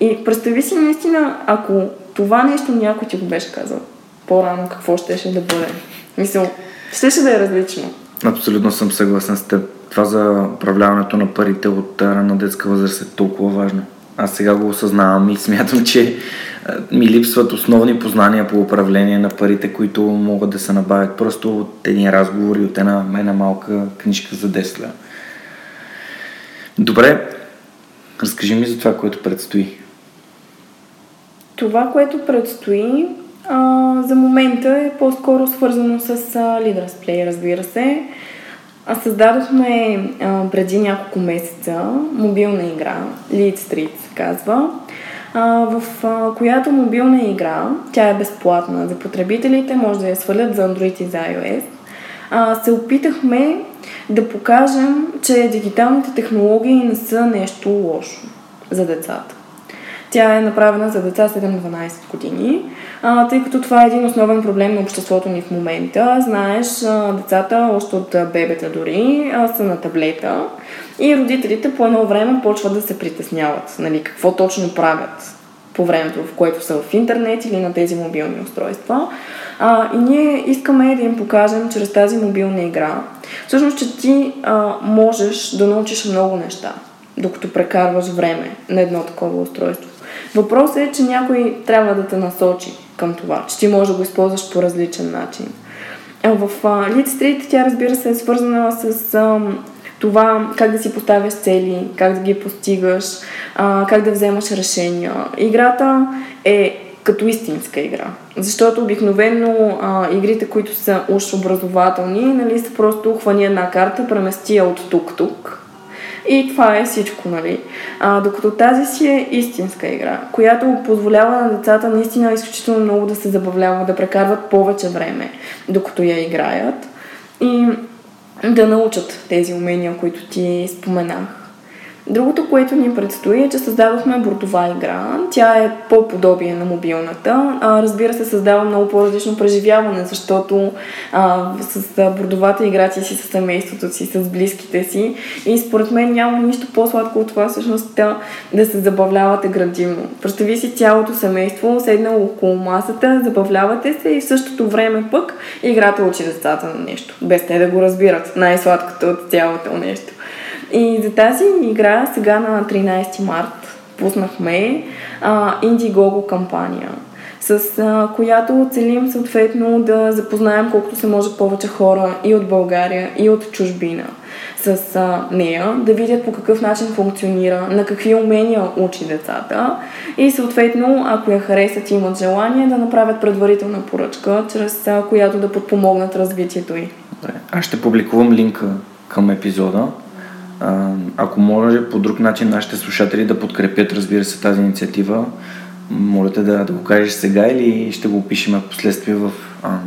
И представи си наистина, ако това нещо някой ти го беше казал по-рано, какво щеше да бъде. Мисъл, щеше да е различно. Абсолютно съм съгласен с теб. Това за управляването на парите от рана детска възраст е толкова важно. Аз сега го осъзнавам и смятам, че ми липсват основни познания по управление на парите, които могат да се набавят просто от един разговор и от една, една малка книжка за 10 лева. Добре, разкажи ми за това, което предстои. Това, което предстои, а, за момента е по-скоро свързано с а, Leaders Play, разбира се. А създадохме а, преди няколко месеца мобилна игра, Lead Street се казва, а, в а, която мобилна игра, тя е безплатна за потребителите, може да я свалят за Android и за iOS, а, се опитахме да покажем, че дигиталните технологии не са нещо лошо за децата. Тя е направена за деца 7-12 години, а, тъй като това е един основен проблем на обществото ни в момента. Знаеш, а, децата още от бебета дори а, са на таблета и родителите по едно време почват да се притесняват. Нали, какво точно правят по времето, в което са в интернет или на тези мобилни устройства. А, и ние искаме да им покажем чрез тази мобилна игра, всъщност, че ти а, можеш да научиш много неща, докато прекарваш време на едно такова устройство. Въпросът е, че някой трябва да те насочи към това, че ти можеш да го използваш по различен начин. В Lead Street тя, разбира се, е свързана с а, това как да си поставяш цели, как да ги постигаш, а, как да вземаш решения. Играта е като истинска игра. Защото обикновено а, игрите, които са уж образователни, нали, са просто хвани една карта, премести я от тук-тук и това е всичко, нали? А, докато тази си е истинска игра, която позволява на децата наистина изключително много да се забавляват, да прекарват повече време, докато я играят и да научат тези умения, които ти споменах. Другото, което ни предстои е, че създадохме бордова игра. Тя е по-подобие на мобилната. А, разбира се, създава много по-различно преживяване, защото а, с бордовата игра ти си с семейството си, с близките си. И според мен няма нищо по-сладко от това всъщност да, да се забавлявате градивно. Представи си цялото семейство, седнало около масата, забавлявате се и в същото време пък играта учи децата на нещо, без те да го разбират. Най-сладкото от цялото нещо. И за тази игра сега на 13 март пуснахме а, Indiegogo кампания, с а, която целим съответно да запознаем колкото се може повече хора и от България, и от чужбина с а, нея, да видят по какъв начин функционира, на какви умения учи децата и съответно, ако я харесат и имат желание, да направят предварителна поръчка, чрез а, която да подпомогнат развитието й. Аз ще публикувам линка към епизода ако може по друг начин нашите слушатели да подкрепят, разбира се, тази инициатива, молите да, да го кажеш сега или ще го опишем в последствие в а,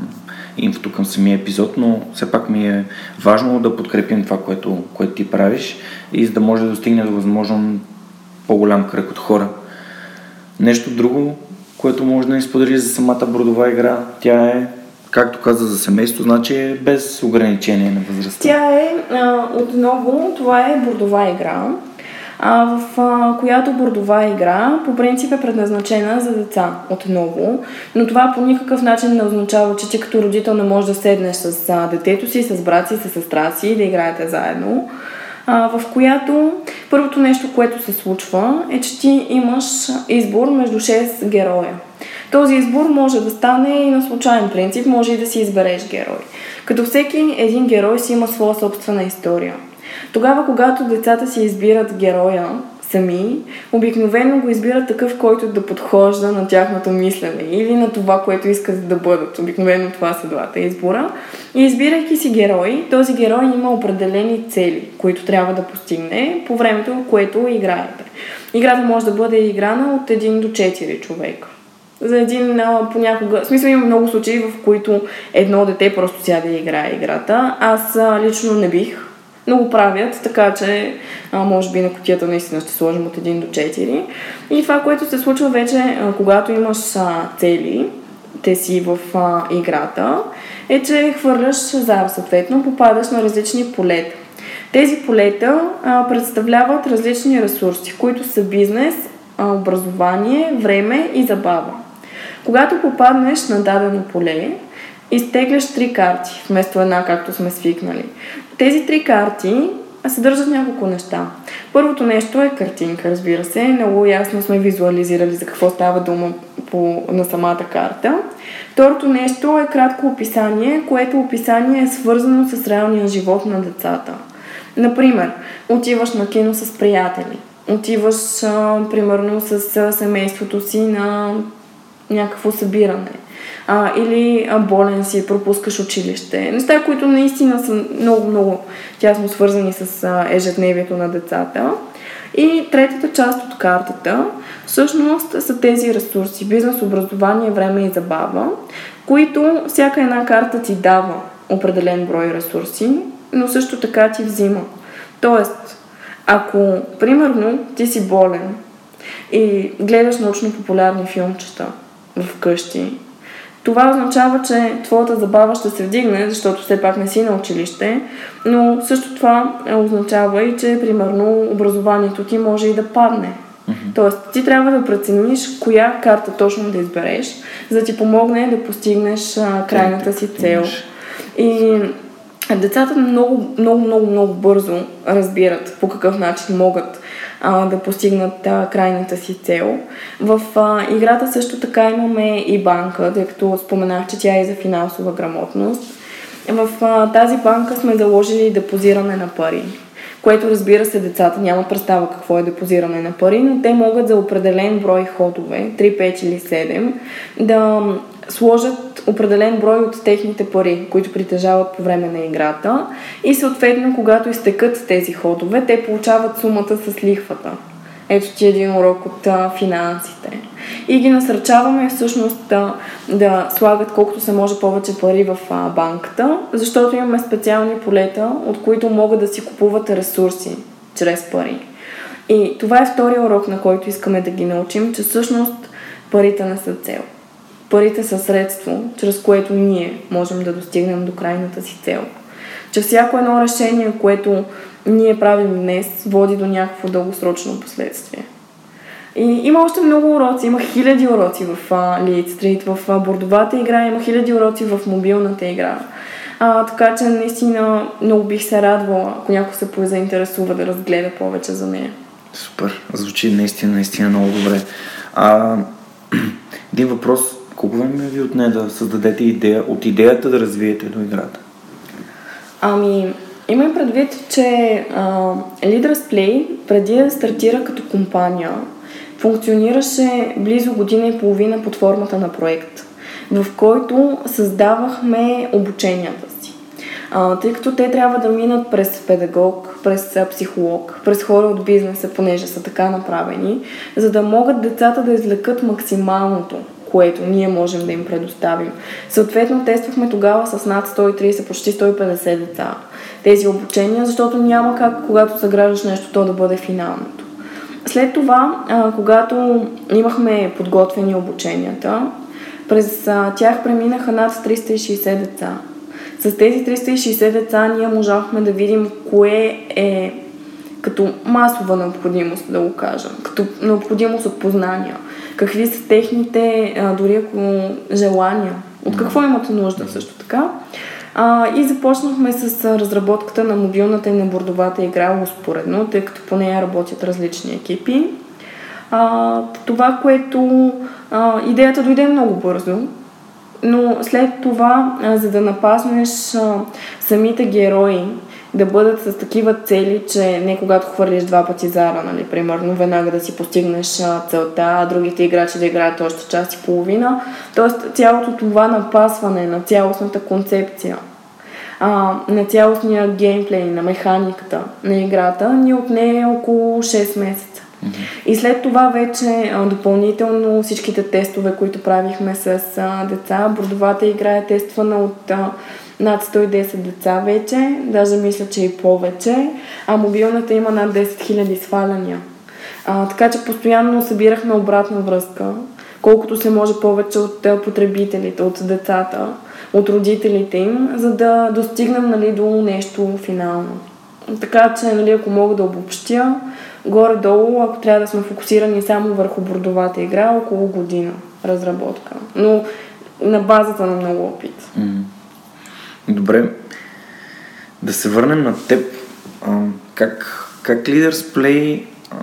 инфото към самия епизод, но все пак ми е важно да подкрепим това, което, което ти правиш и за да може да достигне до възможно по-голям кръг от хора. Нещо друго, което може да ни сподели за самата бродова игра, тя е както каза за семейство, значи е без ограничение на възрастта. Тя е, а, отново, това е бордова игра, а, в а, която бордова игра по принцип е предназначена за деца, отново, но това по никакъв начин не означава, че ти като родител не можеш да седнеш с а, детето си, с брат си, с сестра си и да играете заедно в която първото нещо, което се случва е, че ти имаш избор между 6 героя. Този избор може да стане и на случайен принцип, може и да си избереш герой. Като всеки един герой си има своя собствена история. Тогава, когато децата си избират героя, сами, обикновено го избират такъв, който да подхожда на тяхното мислене или на това, което искат да бъдат. Обикновено това са двата избора. И избирайки си герой, този герой има определени цели, които трябва да постигне по времето, в което играете. Играта може да бъде играна от 1 до 4 човека. За един а, понякога... В смисъл има много случаи, в които едно дете просто сяда и играе играта. Аз а, лично не бих но го правят, така че а, може би на котията наистина ще сложим от 1 до 4. И това, което се случва вече, а, когато имаш а, цели, те си в а, играта, е, че хвърляш зар, съответно, попадаш на различни полета. Тези полета а, представляват различни ресурси, които са бизнес, образование, време и забава. Когато попаднеш на дадено поле, изтегляш три карти, вместо една, както сме свикнали. Тези три карти съдържат няколко неща. Първото нещо е картинка, разбира се. Много ясно сме визуализирали за какво става дума по, на самата карта. Второто нещо е кратко описание, което описание е свързано с реалния живот на децата. Например, отиваш на кино с приятели, отиваш а, примерно с семейството си на някакво събиране а, или а, болен си, пропускаш училище. Неща, които наистина са много-много тясно свързани с а, ежедневието на децата. И третата част от картата всъщност са тези ресурси бизнес, образование, време и забава, които всяка една карта ти дава определен брой ресурси, но също така ти взима. Тоест, ако, примерно, ти си болен и гледаш научно-популярни филмчета в къщи, това означава, че твоята забава ще се вдигне, защото все пак не си на училище, но също това означава и, че примерно образованието ти може и да падне. Mm-hmm. Тоест, ти трябва да прецениш коя карта точно да избереш, за да ти помогне да постигнеш а, крайната си цел. И децата много, много, много, много бързо разбират по какъв начин могат а, да постигнат а, крайната си цел. В а, играта също така имаме и банка, тъй като споменах, че тя е за финансова грамотност. В а, тази банка сме заложили депозиране на пари което разбира се децата нямат представа какво е депозиране на пари, но те могат за определен брой ходове, 3, 5 или 7, да сложат определен брой от техните пари, които притежават по време на играта и съответно, когато изтекат тези ходове, те получават сумата с лихвата. Ето ти един урок от а, финансите. И ги насърчаваме всъщност да, да слагат колкото се може повече пари в а, банката, защото имаме специални полета, от които могат да си купуват ресурси чрез пари. И това е втория урок, на който искаме да ги научим, че всъщност парите не са цел. Парите са средство, чрез което ние можем да достигнем до крайната си цел. Че всяко едно решение, което ние правим днес, води до някакво дългосрочно последствие. И има още много уроци, има хиляди уроци в Lead Street, в бордовата игра, има хиляди уроци в мобилната игра. А, така че наистина много бих се радвала, ако някой се заинтересува да разгледа повече за нея. Супер, звучи наистина, наистина много добре. А, един въпрос, колко време ви отне да създадете идея, от идеята да развиете до играта? Ами, Имам предвид, че uh, Leaders Play преди да стартира като компания, функционираше близо година и половина под формата на проект, в който създавахме обученията си. А, тъй като те трябва да минат през педагог, през психолог, през хора от бизнеса, понеже са така направени, за да могат децата да излекат максималното, което ние можем да им предоставим. Съответно, тествахме тогава с над 130, почти 150 деца тези обучения, защото няма как, когато заграждаш нещо, то да бъде финалното. След това, а, когато имахме подготвени обученията, през а, тях преминаха над 360 деца. С тези 360 деца ние можахме да видим кое е като масова необходимост, да го кажа, като необходимост от познания. Какви са техните, а, дори ако желания, от какво имате нужда също така. А, и започнахме с разработката на мобилната и на бордовата игра успоредно, тъй като по нея работят различни екипи. А, това, което а, идеята дойде много бързо, но след това, а, за да напаснеш а, самите герои да бъдат с такива цели, че не когато хвърлиш два пъти зара, нали, примерно, веднага да си постигнеш целта, а другите играчи да играят още част и половина. Тоест, цялото това напасване на цялостната концепция, а, на цялостния геймплей, на механиката на играта, ни отне около 6 месеца. И след това вече допълнително всичките тестове, които правихме с деца, бордовата игра е тествана от над 110 деца вече, даже мисля, че и повече, а мобилната има над 10 000 сваляния. А, така че постоянно събирахме обратна връзка, колкото се може повече от потребителите, от децата, от родителите им, за да достигнем нали, до нещо финално. Така че, нали, ако мога да обобщя, горе-долу, ако трябва да сме фокусирани само върху бордовата игра, около година разработка. Но на базата на много опит. Mm. Добре. Да се върнем на теб. А, как, как Leaders Play а,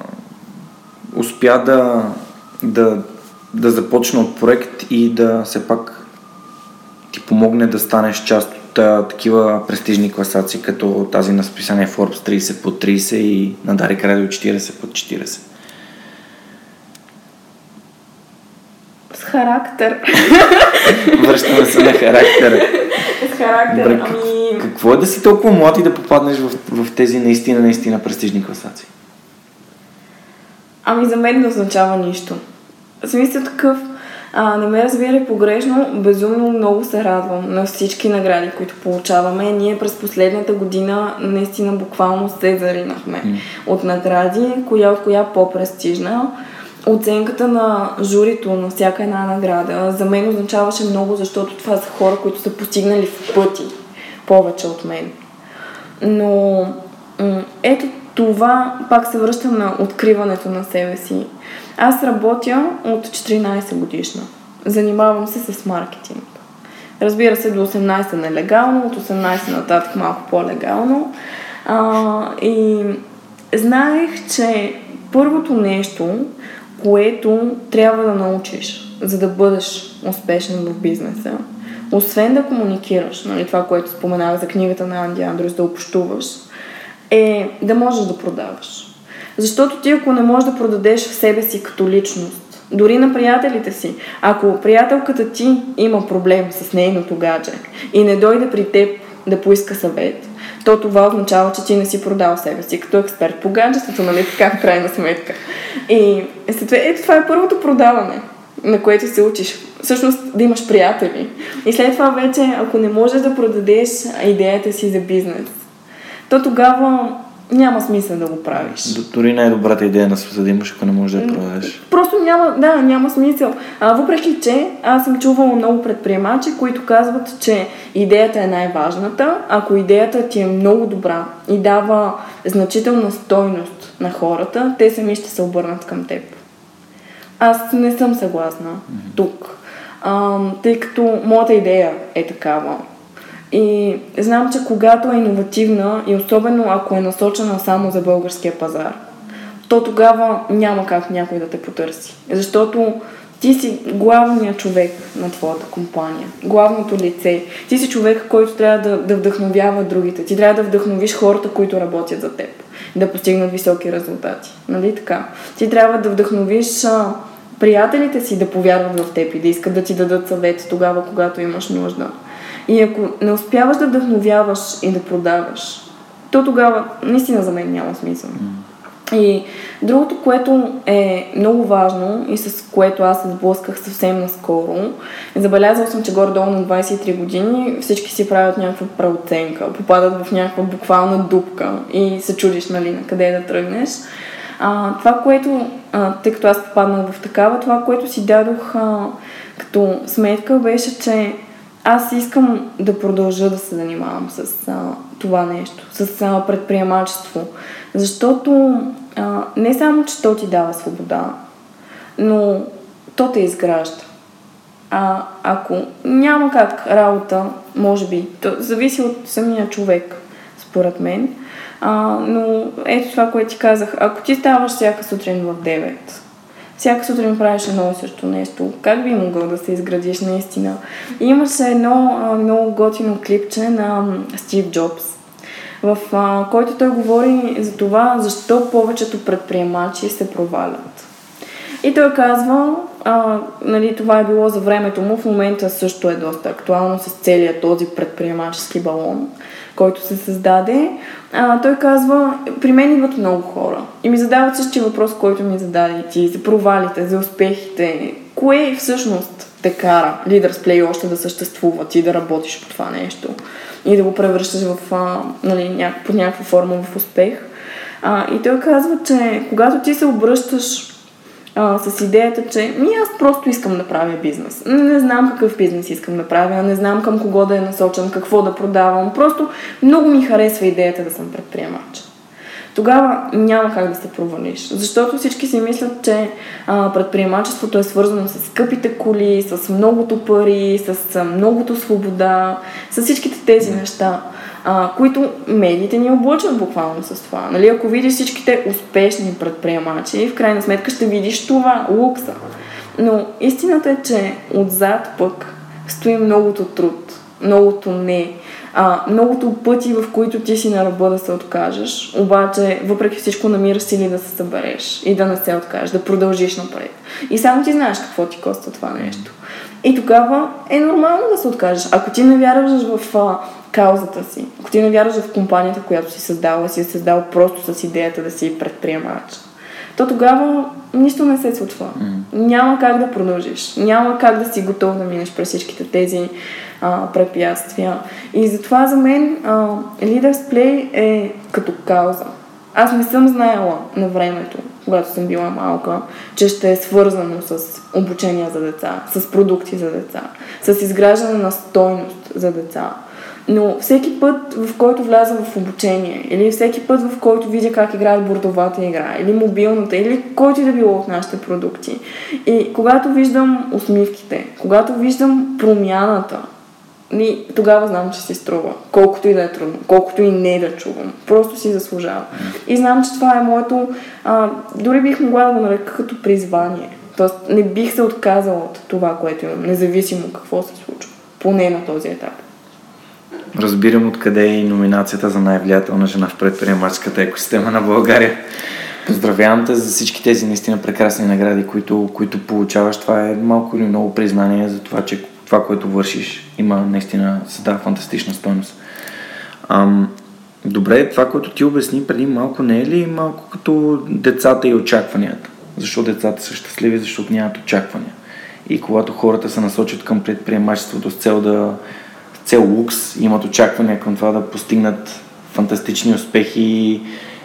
успя да, да, да започне от проект и да все пак ти помогне да станеш част от а, такива престижни класации, като тази на списание Forbes 30 по 30 и на Дарик Radio 40 по 40? С характер. Връщаме се на характера. Характер. Добре, ами... Какво е да си толкова млад и да попаднеш в, в тези наистина, наистина престижни класации? Ами за мен не означава нищо. В смисъл такъв, А, не ме разбирай погрешно, безумно много се радвам на всички награди, които получаваме. Ние през последната година наистина буквално се заринахме mm. от награди, коя от коя по-престижна. Оценката на журито на всяка една награда за мен означаваше много, защото това са хора, които са постигнали в пъти повече от мен. Но ето това пак се връщам на откриването на себе си. Аз работя от 14 годишна. Занимавам се с маркетинг. Разбира се, до 18 нелегално, от 18 нататък малко по-легално. А, и знаех, че първото нещо, което трябва да научиш, за да бъдеш успешен в бизнеса, освен да комуникираш, нали, това, което споменах за книгата на Анди Андрюс, да общуваш, е да можеш да продаваш. Защото ти ако не можеш да продадеш в себе си като личност, дори на приятелите си, ако приятелката ти има проблем с нейното гадже и не дойде при теб да поиска съвет, то това означава, че ти не си продал себе си като експерт по гаджеството, нали така в крайна сметка. И ето това е първото продаване, на което се учиш. Всъщност да имаш приятели. И след това вече, ако не можеш да продадеш идеята си за бизнес, то тогава няма смисъл да го правиш. Дори най-добрата идея на света да имаш, ако не можеш да я продадеш. Просто няма, да, няма смисъл. А, въпреки, че аз съм чувала много предприемачи, които казват, че идеята е най-важната. Ако идеята ти е много добра и дава значителна стойност на хората, те сами ще се обърнат към теб. Аз не съм съгласна mm-hmm. тук, а, тъй като моята идея е такава. И знам, че когато е иновативна и особено ако е насочена само за българския пазар, то тогава няма как някой да те потърси. Защото ти си главният човек на твоята компания, главното лице. Ти си човек, който трябва да, да вдъхновява другите. Ти трябва да вдъхновиш хората, които работят за теб, да постигнат високи резултати. Нали така? Ти трябва да вдъхновиш а, приятелите си да повярват в теб и да искат да ти дадат съвет тогава, когато имаш нужда. И ако не успяваш да вдъхновяваш и да продаваш, то тогава наистина за мен няма смисъл. И другото, което е много важно и с което аз се сблъсках съвсем наскоро, забелязал съм, че горе-долу на 23 години всички си правят някаква преоценка, попадат в някаква буквална дупка и се чудиш, нали, на къде да тръгнеш. А, това, което, а, тъй като аз попаднах в такава, това, което си дадох а, като сметка беше, че аз искам да продължа да се занимавам с а, това нещо, с а, предприемачество. Защото а, не само, че то ти дава свобода, но то те изгражда. А ако няма как работа, може би, то зависи от самия човек, според мен. А, но ето това, което ти казах. Ако ти ставаш всяка сутрин в 9, всяка сутрин правиш едно и също нещо. Как би могъл да се изградиш наистина? И имаше едно а, много готино клипче на Стив Джобс, в а, който той говори за това, защо повечето предприемачи се провалят. И той казва, а, нали, това е било за времето му, в момента също е доста актуално с целият този предприемачески балон който се създаде, а, той казва, при мен идват много хора и ми задават същия въпрос, който ми зададе ти, за провалите, за успехите. Кое всъщност те кара Leaders Play още да съществува, ти да работиш по това нещо и да го превръщаш в, а, нали, няк, под някаква форма в успех. А, и той казва, че когато ти се обръщаш а, с идеята, че ми аз просто искам да правя бизнес. Не знам какъв бизнес искам да правя, не знам към кого да е насочен, какво да продавам. Просто много ми харесва идеята да съм предприемач. Тогава няма как да се провалиш. Защото всички си мислят, че а, предприемачеството е свързано с скъпите коли, с многото пари, с многото свобода, с всичките тези неща а, които медиите ни облъчват буквално с това. Нали? Ако видиш всичките успешни предприемачи, в крайна сметка ще видиш това, лукса. Но истината е, че отзад пък стои многото труд, многото не, а, многото пъти, в които ти си на ръба да се откажеш, обаче въпреки всичко намираш сили да се събереш и да не се откажеш, да продължиш напред. И само ти знаеш какво ти коства това нещо. И тогава е нормално да се откажеш. Ако ти не вярваш в а, каузата си, ако ти не вярваш в компанията, която си създала, си е създал просто с идеята да си предприемач, то тогава нищо не се случва. Мгм. Няма как да продължиш. Няма как да си готов да минеш през всичките тези а, препятствия. И затова за мен а, Leaders Play е като кауза. Аз не съм знаела на времето, когато съм била малка, че ще е свързано с обучение за деца, с продукти за деца, с изграждане на стойност за деца. Но всеки път, в който вляза в обучение, или всеки път, в който видя как играят бордовата игра, или мобилната, или който и да било от нашите продукти, и когато виждам усмивките, когато виждам промяната, и тогава знам, че си струва. Колкото и да е трудно, колкото и не да чувам. Просто си заслужава. И знам, че това е моето... А, дори бих могла да го нарека като призвание. Тоест не бих се отказала от това, което имам, независимо какво се случва. Поне на този етап. Разбирам откъде е и номинацията за най-влиятелна жена в предприемаческата екосистема на България. Поздравявам те за всички тези наистина прекрасни награди, които, които получаваш. Това е малко или много признание за това, че това, което вършиш, има наистина създава фантастична стойност. Ам, добре, това, което ти обясни преди малко, не е ли малко като децата и очакванията? Защо децата са щастливи? Защото нямат очаквания. И когато хората се насочат към предприемачеството с цел да цел лукс, имат очаквания към това да постигнат фантастични успехи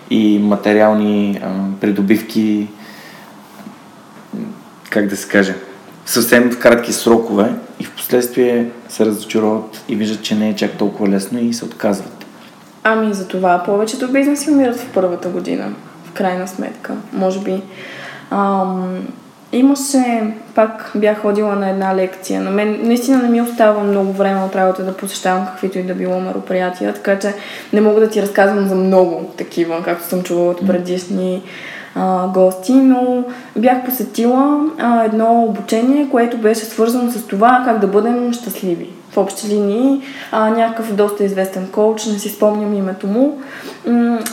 и материални а, придобивки, как да се каже, съвсем в кратки срокове и в последствие се разочароват и виждат, че не е чак толкова лесно и се отказват. Ами за това повечето бизнеси умират в първата година, в крайна сметка. Може би. Ам, имаше, пак бях ходила на една лекция. На мен наистина не ми остава много време от работа да посещавам каквито и да било мероприятия, така че не мога да ти разказвам за много такива, както съм чувала от предишни а, гости, но бях посетила а, едно обучение, което беше свързано с това как да бъдем щастливи. В общи линии а, някакъв доста известен коуч, не си спомням името му.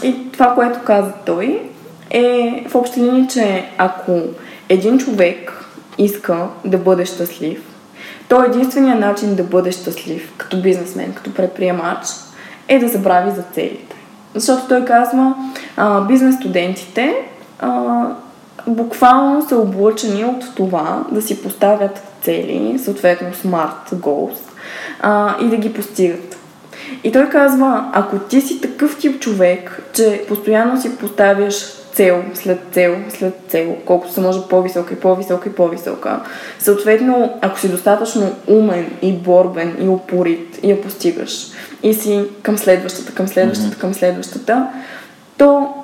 И това, което каза той, е в общи линии, че ако един човек иска да бъде щастлив, то единственият начин да бъде щастлив като бизнесмен, като предприемач, е да забрави за целите. Защото той казва, а, бизнес студентите а, буквално са облъчени от това да си поставят цели, съответно smart goals, а, и да ги постигат. И той казва, ако ти си такъв тип човек, че постоянно си поставяш цел след цел след цел, колкото се може по-висока и по-висока и по-висока, съответно, ако си достатъчно умен и борбен и упорит и я постигаш и си към следващата, към следващата, към следващата, то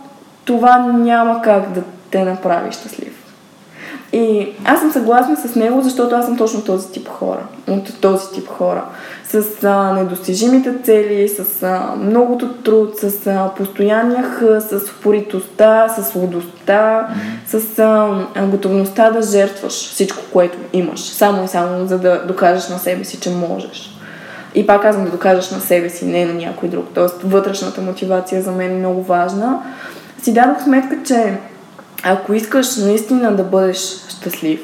това няма как да те направи щастлив. И аз съм съгласна с него, защото аз съм точно този тип хора. От този тип хора. С а, недостижимите цели, с а, многото труд, с а, постоянния хъс, с упоритостта, с лудостта, с а, готовността да жертваш всичко, което имаш. Само и само за да докажеш на себе си, че можеш. И пак казвам да докажеш на себе си, не на някой друг. Тоест вътрешната мотивация за мен е много важна. Си дадох сметка, че ако искаш наистина да бъдеш щастлив,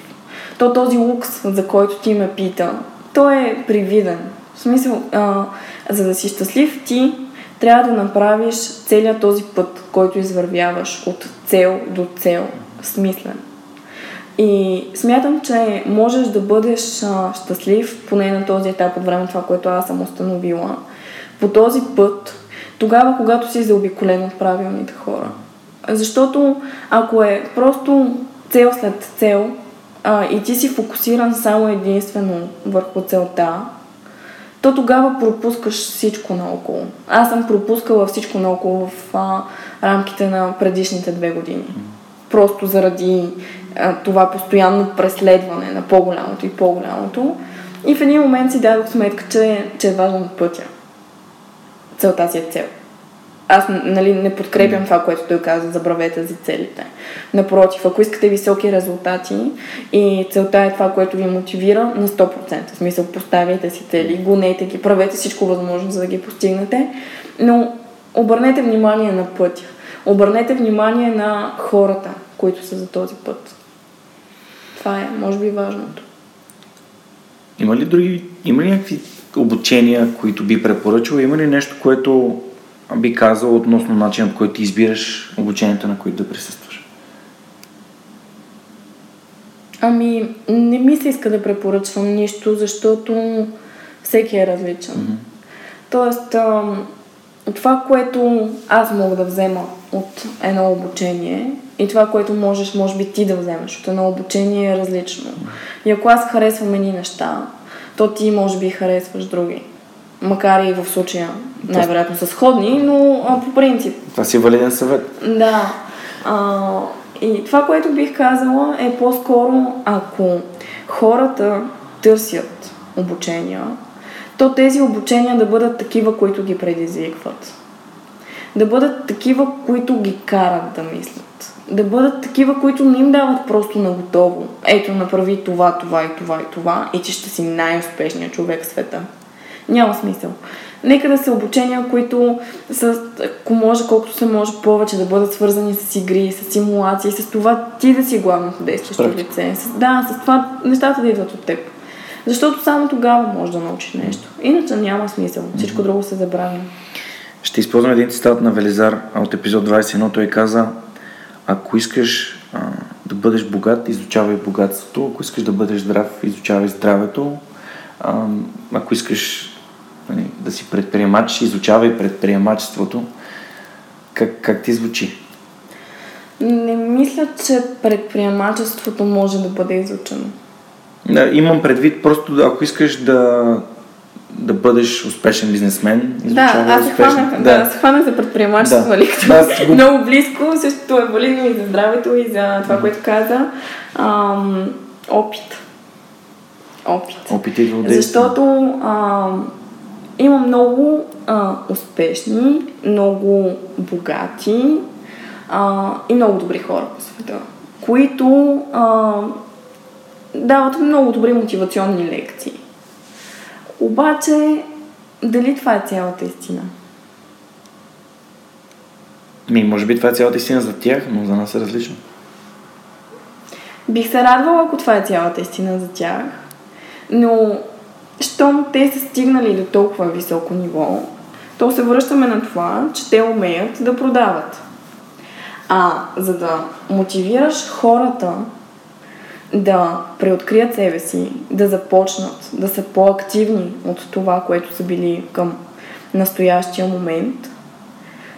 то този лукс, за който ти ме пита, той е привиден. В смисъл, а, за да си щастлив, ти трябва да направиш целият този път, който извървяваш от цел до цел, смислен. И смятам, че можеш да бъдеш а, щастлив, поне на този етап от време, това, което аз съм установила, по този път, тогава, когато си заобиколен от правилните хора. Защото ако е просто цел след цел а, и ти си фокусиран само единствено върху целта, то тогава пропускаш всичко наоколо. Аз съм пропускала всичко наоколо в а, рамките на предишните две години. Просто заради а, това постоянно преследване на по-голямото и по-голямото. И в един момент си дадох сметка, че, че е важен пътя. Целта си е цел. Аз нали, не подкрепям това, което той каза, забравете за целите. Напротив, ако искате високи резултати и целта е това, което ви мотивира, на 100%. В смисъл, поставяйте си цели, гонете ги, правете всичко възможно, за да ги постигнете, но обърнете внимание на пътя. Обърнете внимание на хората, които са за този път. Това е, може би, важното. Има ли други, има ли някакви обучения, които би препоръчал? Има ли нещо, което би казал относно начинът, по който ти избираш обучението, на които да присъстваш? Ами, не ми се иска да препоръчвам нищо, защото всеки е различен. Mm-hmm. Тоест, това, което аз мога да взема от едно обучение и това, което можеш, може би ти да вземеш от едно обучение е различно. И ако аз харесвам едни неща, то ти може би харесваш други. Макар и в случая най-вероятно са сходни, но а, по принцип. Това си е валиден съвет. Да. А, и това, което бих казала е по-скоро, ако хората търсят обучения, то тези обучения да бъдат такива, които ги предизвикват. Да бъдат такива, които ги карат да мислят. Да бъдат такива, които не им дават просто на готово. Ето, направи това, това и това и това и ти ще си най-успешният човек в света. Няма смисъл. Нека да са обучения, които са, ако може, колкото се може повече да бъдат свързани с игри, с симулации, с това ти да си главното действащо лице. С, да, с това нещата да идват от теб. Защото само тогава можеш да научиш нещо. Иначе няма смисъл. Всичко друго се забравя. Ще използвам един цитат на Велизар от епизод 21. Той каза, ако искаш а, да бъдеш богат, изучавай богатството. Ако искаш да бъдеш здрав, изучавай здравето. А, ако искаш да си предприемач, изучавай предприемачеството. Как, как ти звучи? Не мисля, че предприемачеството може да бъде изучено. Да, имам предвид просто, ако искаш да, да бъдеш успешен бизнесмен, да, аз се хванах, да. да, се хванах за предприемачество, да. нали, да, го... много близко, също е валидно и за здравето, и за това, което каза. Ам, опит. Опит. Опит от Защото ам, има много а, успешни, много богати а, и много добри хора по света, които а, дават много добри мотивационни лекции. Обаче, дали това е цялата истина? Ми, може би това е цялата истина за тях, но за нас е различно. Бих се радвала, ако това е цялата истина за тях, но щом те са стигнали до толкова високо ниво, то се връщаме на това, че те умеят да продават. А за да мотивираш хората да преоткрият себе си, да започнат, да са по-активни от това, което са били към настоящия момент,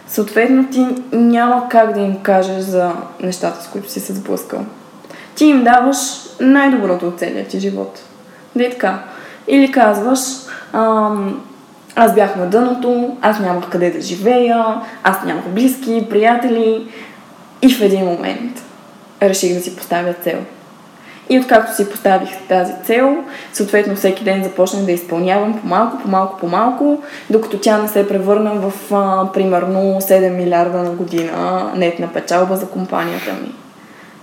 съответно ти няма как да им кажеш за нещата, с които си се сблъскал. Ти им даваш най-доброто от целия ти живот. Да е така. Или казваш, аз бях на дъното, аз нямах къде да живея, аз нямах близки, приятели. И в един момент реших да си поставя цел – и откакто си поставих тази цел, съответно всеки ден започнах да изпълнявам по-малко, по-малко, по-малко, докато тя не се превърна в а, примерно 7 милиарда на година нетна печалба за компанията ми.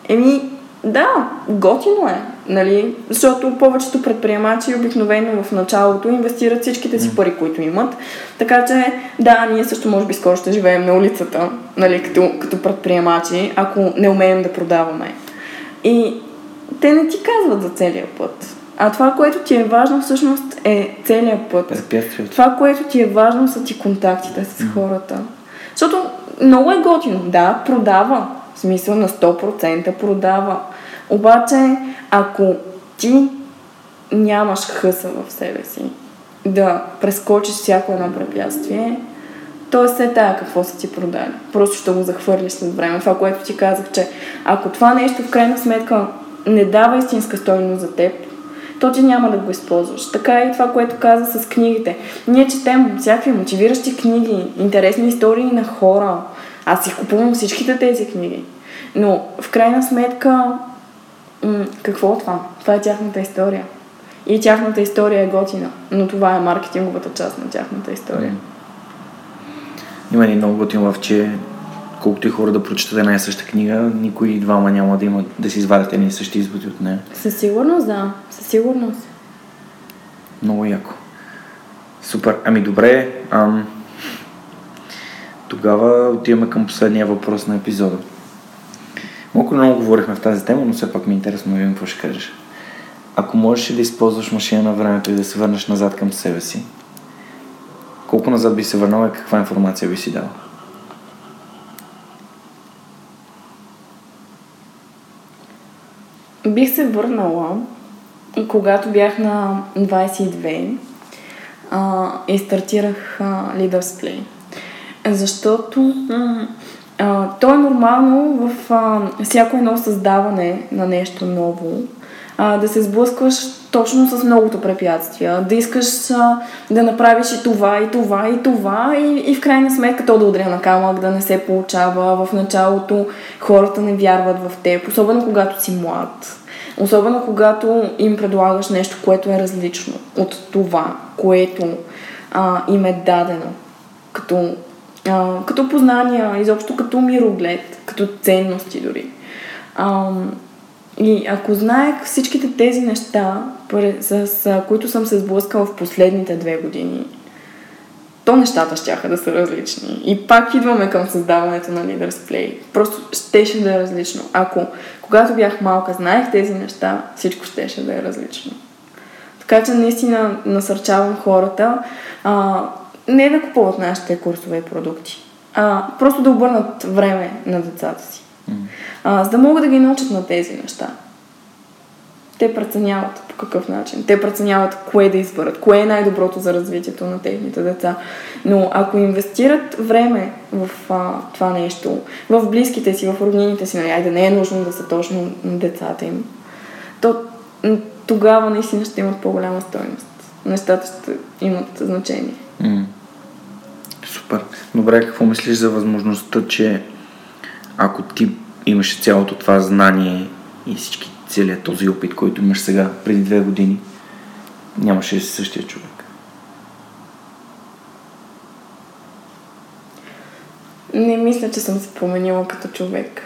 Еми, да, готино е, нали? Защото повечето предприемачи обикновено в началото инвестират всичките си пари, които имат. Така че, да, ние също може би скоро ще живеем на улицата, нали, като, като предприемачи, ако не умеем да продаваме. И те не ти казват за целия път. А това, което ти е важно, всъщност е целият път. Това, което ти е важно, са ти контактите с хората. Защото много е готино. Да, продава. В смисъл на 100% продава. Обаче, ако ти нямаш хъса в себе си да прескочиш всяко едно препятствие, то е все тая какво са ти продали. Просто ще го захвърлиш след време. Това, което ти казах, че ако това нещо в крайна сметка не дава истинска стойност за теб, то ти няма да го използваш. Така е и това, което каза с книгите. Ние четем всякакви мотивиращи книги, интересни истории на хора. Аз си купувам всичките тези книги. Но в крайна сметка, м- какво е това? Това е тяхната история. И тяхната история е готина. Но това е маркетинговата част на тяхната история. Има един много готин лъв, че колкото и хора да прочитат една и съща книга, никой двама няма да има да си извадят едни и същи изводи от нея. Със сигурност, да. Със сигурност. Много яко. Супер. Ами добре. Ам... Тогава отиваме към последния въпрос на епизода. Малко много говорихме в тази тема, но все пак ми е интересно да видим какво ще кажеш. Ако можеш да използваш машина на времето и да се върнеш назад към себе си, колко назад би се върнал и каква информация би си дал? Бих се върнала, когато бях на 22 а, и стартирах а, Leaders Play. Защото а, то е нормално в а, всяко едно създаване на нещо ново а, да се сблъскваш точно с многото препятствия, да искаш а, да направиш и това, и това, и това, и, и в крайна сметка то да удря на камък, да не се получава. В началото хората не вярват в теб, особено когато си млад. Особено когато им предлагаш нещо, което е различно от това, което а, им е дадено като, като познания, изобщо като мироглед, като ценности дори. И ако знаех всичките тези неща, с които съм се сблъскала в последните две години, то нещата ще да са различни. И пак идваме към създаването на Leaders Play. Просто щеше да е различно. Ако когато бях малка знаех тези неща, всичко щеше да е различно. Така че наистина насърчавам хората а, не да купуват нашите курсове и продукти, а просто да обърнат време на децата си а, за да могат да ги научат на тези неща. Те преценяват по какъв начин. Те преценяват кое да изберат, кое е най-доброто за развитието на техните деца. Но ако инвестират време в а, това нещо, в близките си, в роднините си, нали, да не е нужно да са точно децата им, то тогава наистина ще имат по-голяма стоеност. Нещата ще имат значение. Mm. Супер. Добре, какво мислиш за възможността, че ако ти имаше цялото това знание и всички целият този опит, който имаш сега, преди две години, нямаше същия човек. Не мисля, че съм се променила като човек.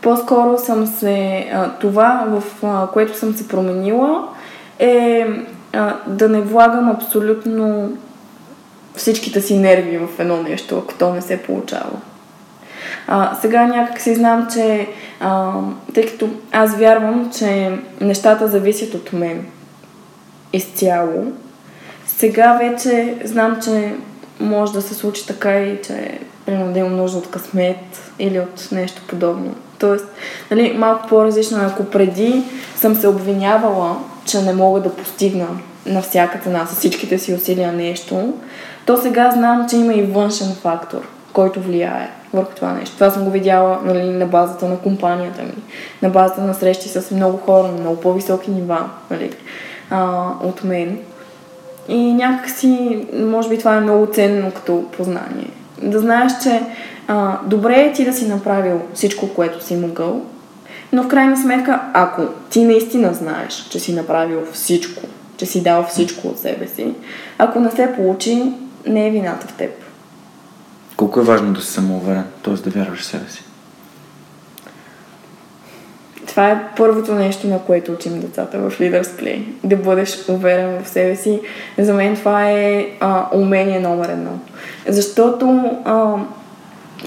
По-скоро съм се... Това, в което съм се променила, е да не влагам абсолютно всичките си нерви в едно нещо, ако то не се получава. А, сега някак си знам, че а, тъй като аз вярвам, че нещата зависят от мен изцяло, сега вече знам, че може да се случи така и че примерно да имам нужда от късмет или от нещо подобно. Тоест, нали, малко по-различно, ако преди съм се обвинявала, че не мога да постигна на всяка цена с всичките си усилия нещо, то сега знам, че има и външен фактор, който влияе върху това нещо. Това съм го видяла нали, на базата на компанията ми, на базата на срещи с много хора на много по-високи нива нали, а, от мен. И някакси, може би това е много ценно като познание. Да знаеш, че а, добре е ти да си направил всичко, което си могъл, но в крайна сметка, ако ти наистина знаеш, че си направил всичко, че си дал всичко от себе си, ако не се получи, не е вината в теб. Колко е важно да си самоуверен, т.е. да вярваш в себе си? Това е първото нещо, на което учим децата в Leaders Play. Да бъдеш уверен в себе си. За мен това е а, умение номер едно. Защото а,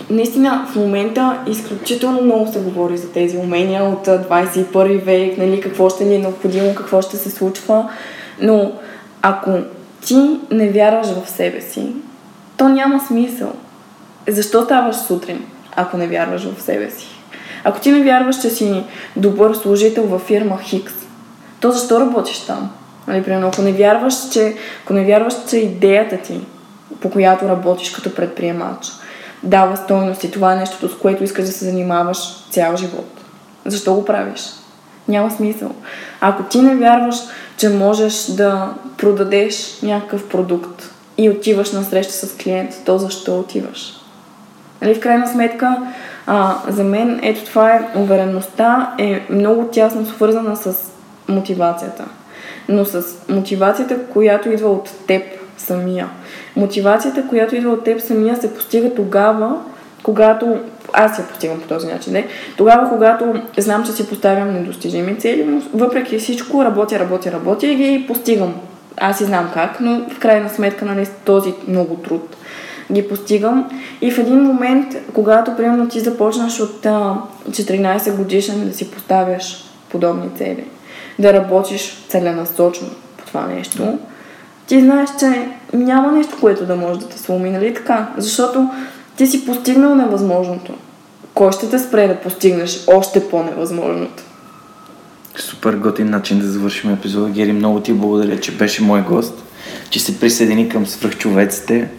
наистина в момента изключително много се говори за тези умения от 21 век, нали, какво ще ни е необходимо, какво ще се случва. Но ако ти не вярваш в себе си, то няма смисъл. Защо ставаш сутрин, ако не вярваш в себе си? Ако ти не вярваш, че си добър служител във фирма Хикс, то защо работиш там? Нали, примерно, ако не вярваш, че, ако не вярваш, че идеята ти, по която работиш като предприемач, дава стойност и това е нещото, с което искаш да се занимаваш цял живот. Защо го правиш? Няма смисъл. Ако ти не вярваш, че можеш да продадеш някакъв продукт и отиваш на среща с клиент, то защо отиваш? Нали, в крайна сметка, а, за мен ето това е увереността е много тясно свързана с мотивацията. Но с мотивацията, която идва от теб самия. Мотивацията, която идва от теб самия, се постига тогава, когато аз я постигам по този начин. Не? Тогава, когато знам, че си поставям недостижими цели, но въпреки всичко работя, работя, работя и ги постигам. Аз и знам как, но в крайна сметка нали, този много труд ги постигам. И в един момент, когато примерно ти започнаш от а, 14 годишен да си поставяш подобни цели, да работиш целенасочно по това нещо, ти знаеш, че няма нещо, което да може да те сломи, нали така? Защото ти си постигнал невъзможното. Кой ще те спре да постигнеш още по-невъзможното? Супер готин начин да завършим епизода. Гери, много ти благодаря, че беше мой гост, че се присъедини към свръхчовеците.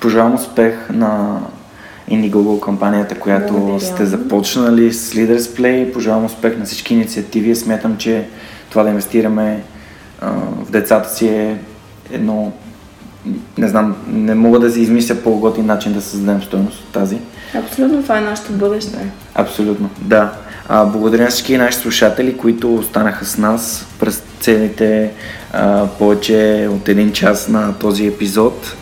Пожелавам успех на Indiegogo компанията, която Благодаря. сте започнали с Leaders Play. Пожелавам успех на всички инициативи. Смятам, че това да инвестираме а, в децата си е едно не знам, не мога да си измисля по-готин начин да създадем стоеност от тази. Абсолютно това е нашето бъдеще. Абсолютно, да. А, благодаря на всички наши слушатели, които останаха с нас през целите а, повече от един час на този епизод.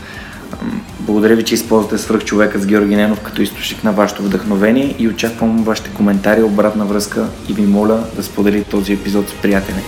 Благодаря ви, че използвате свръх човека с Георги Ненов като източник на вашето вдъхновение и очаквам вашите коментари, обратна връзка и ви моля да споделите този епизод с приятели.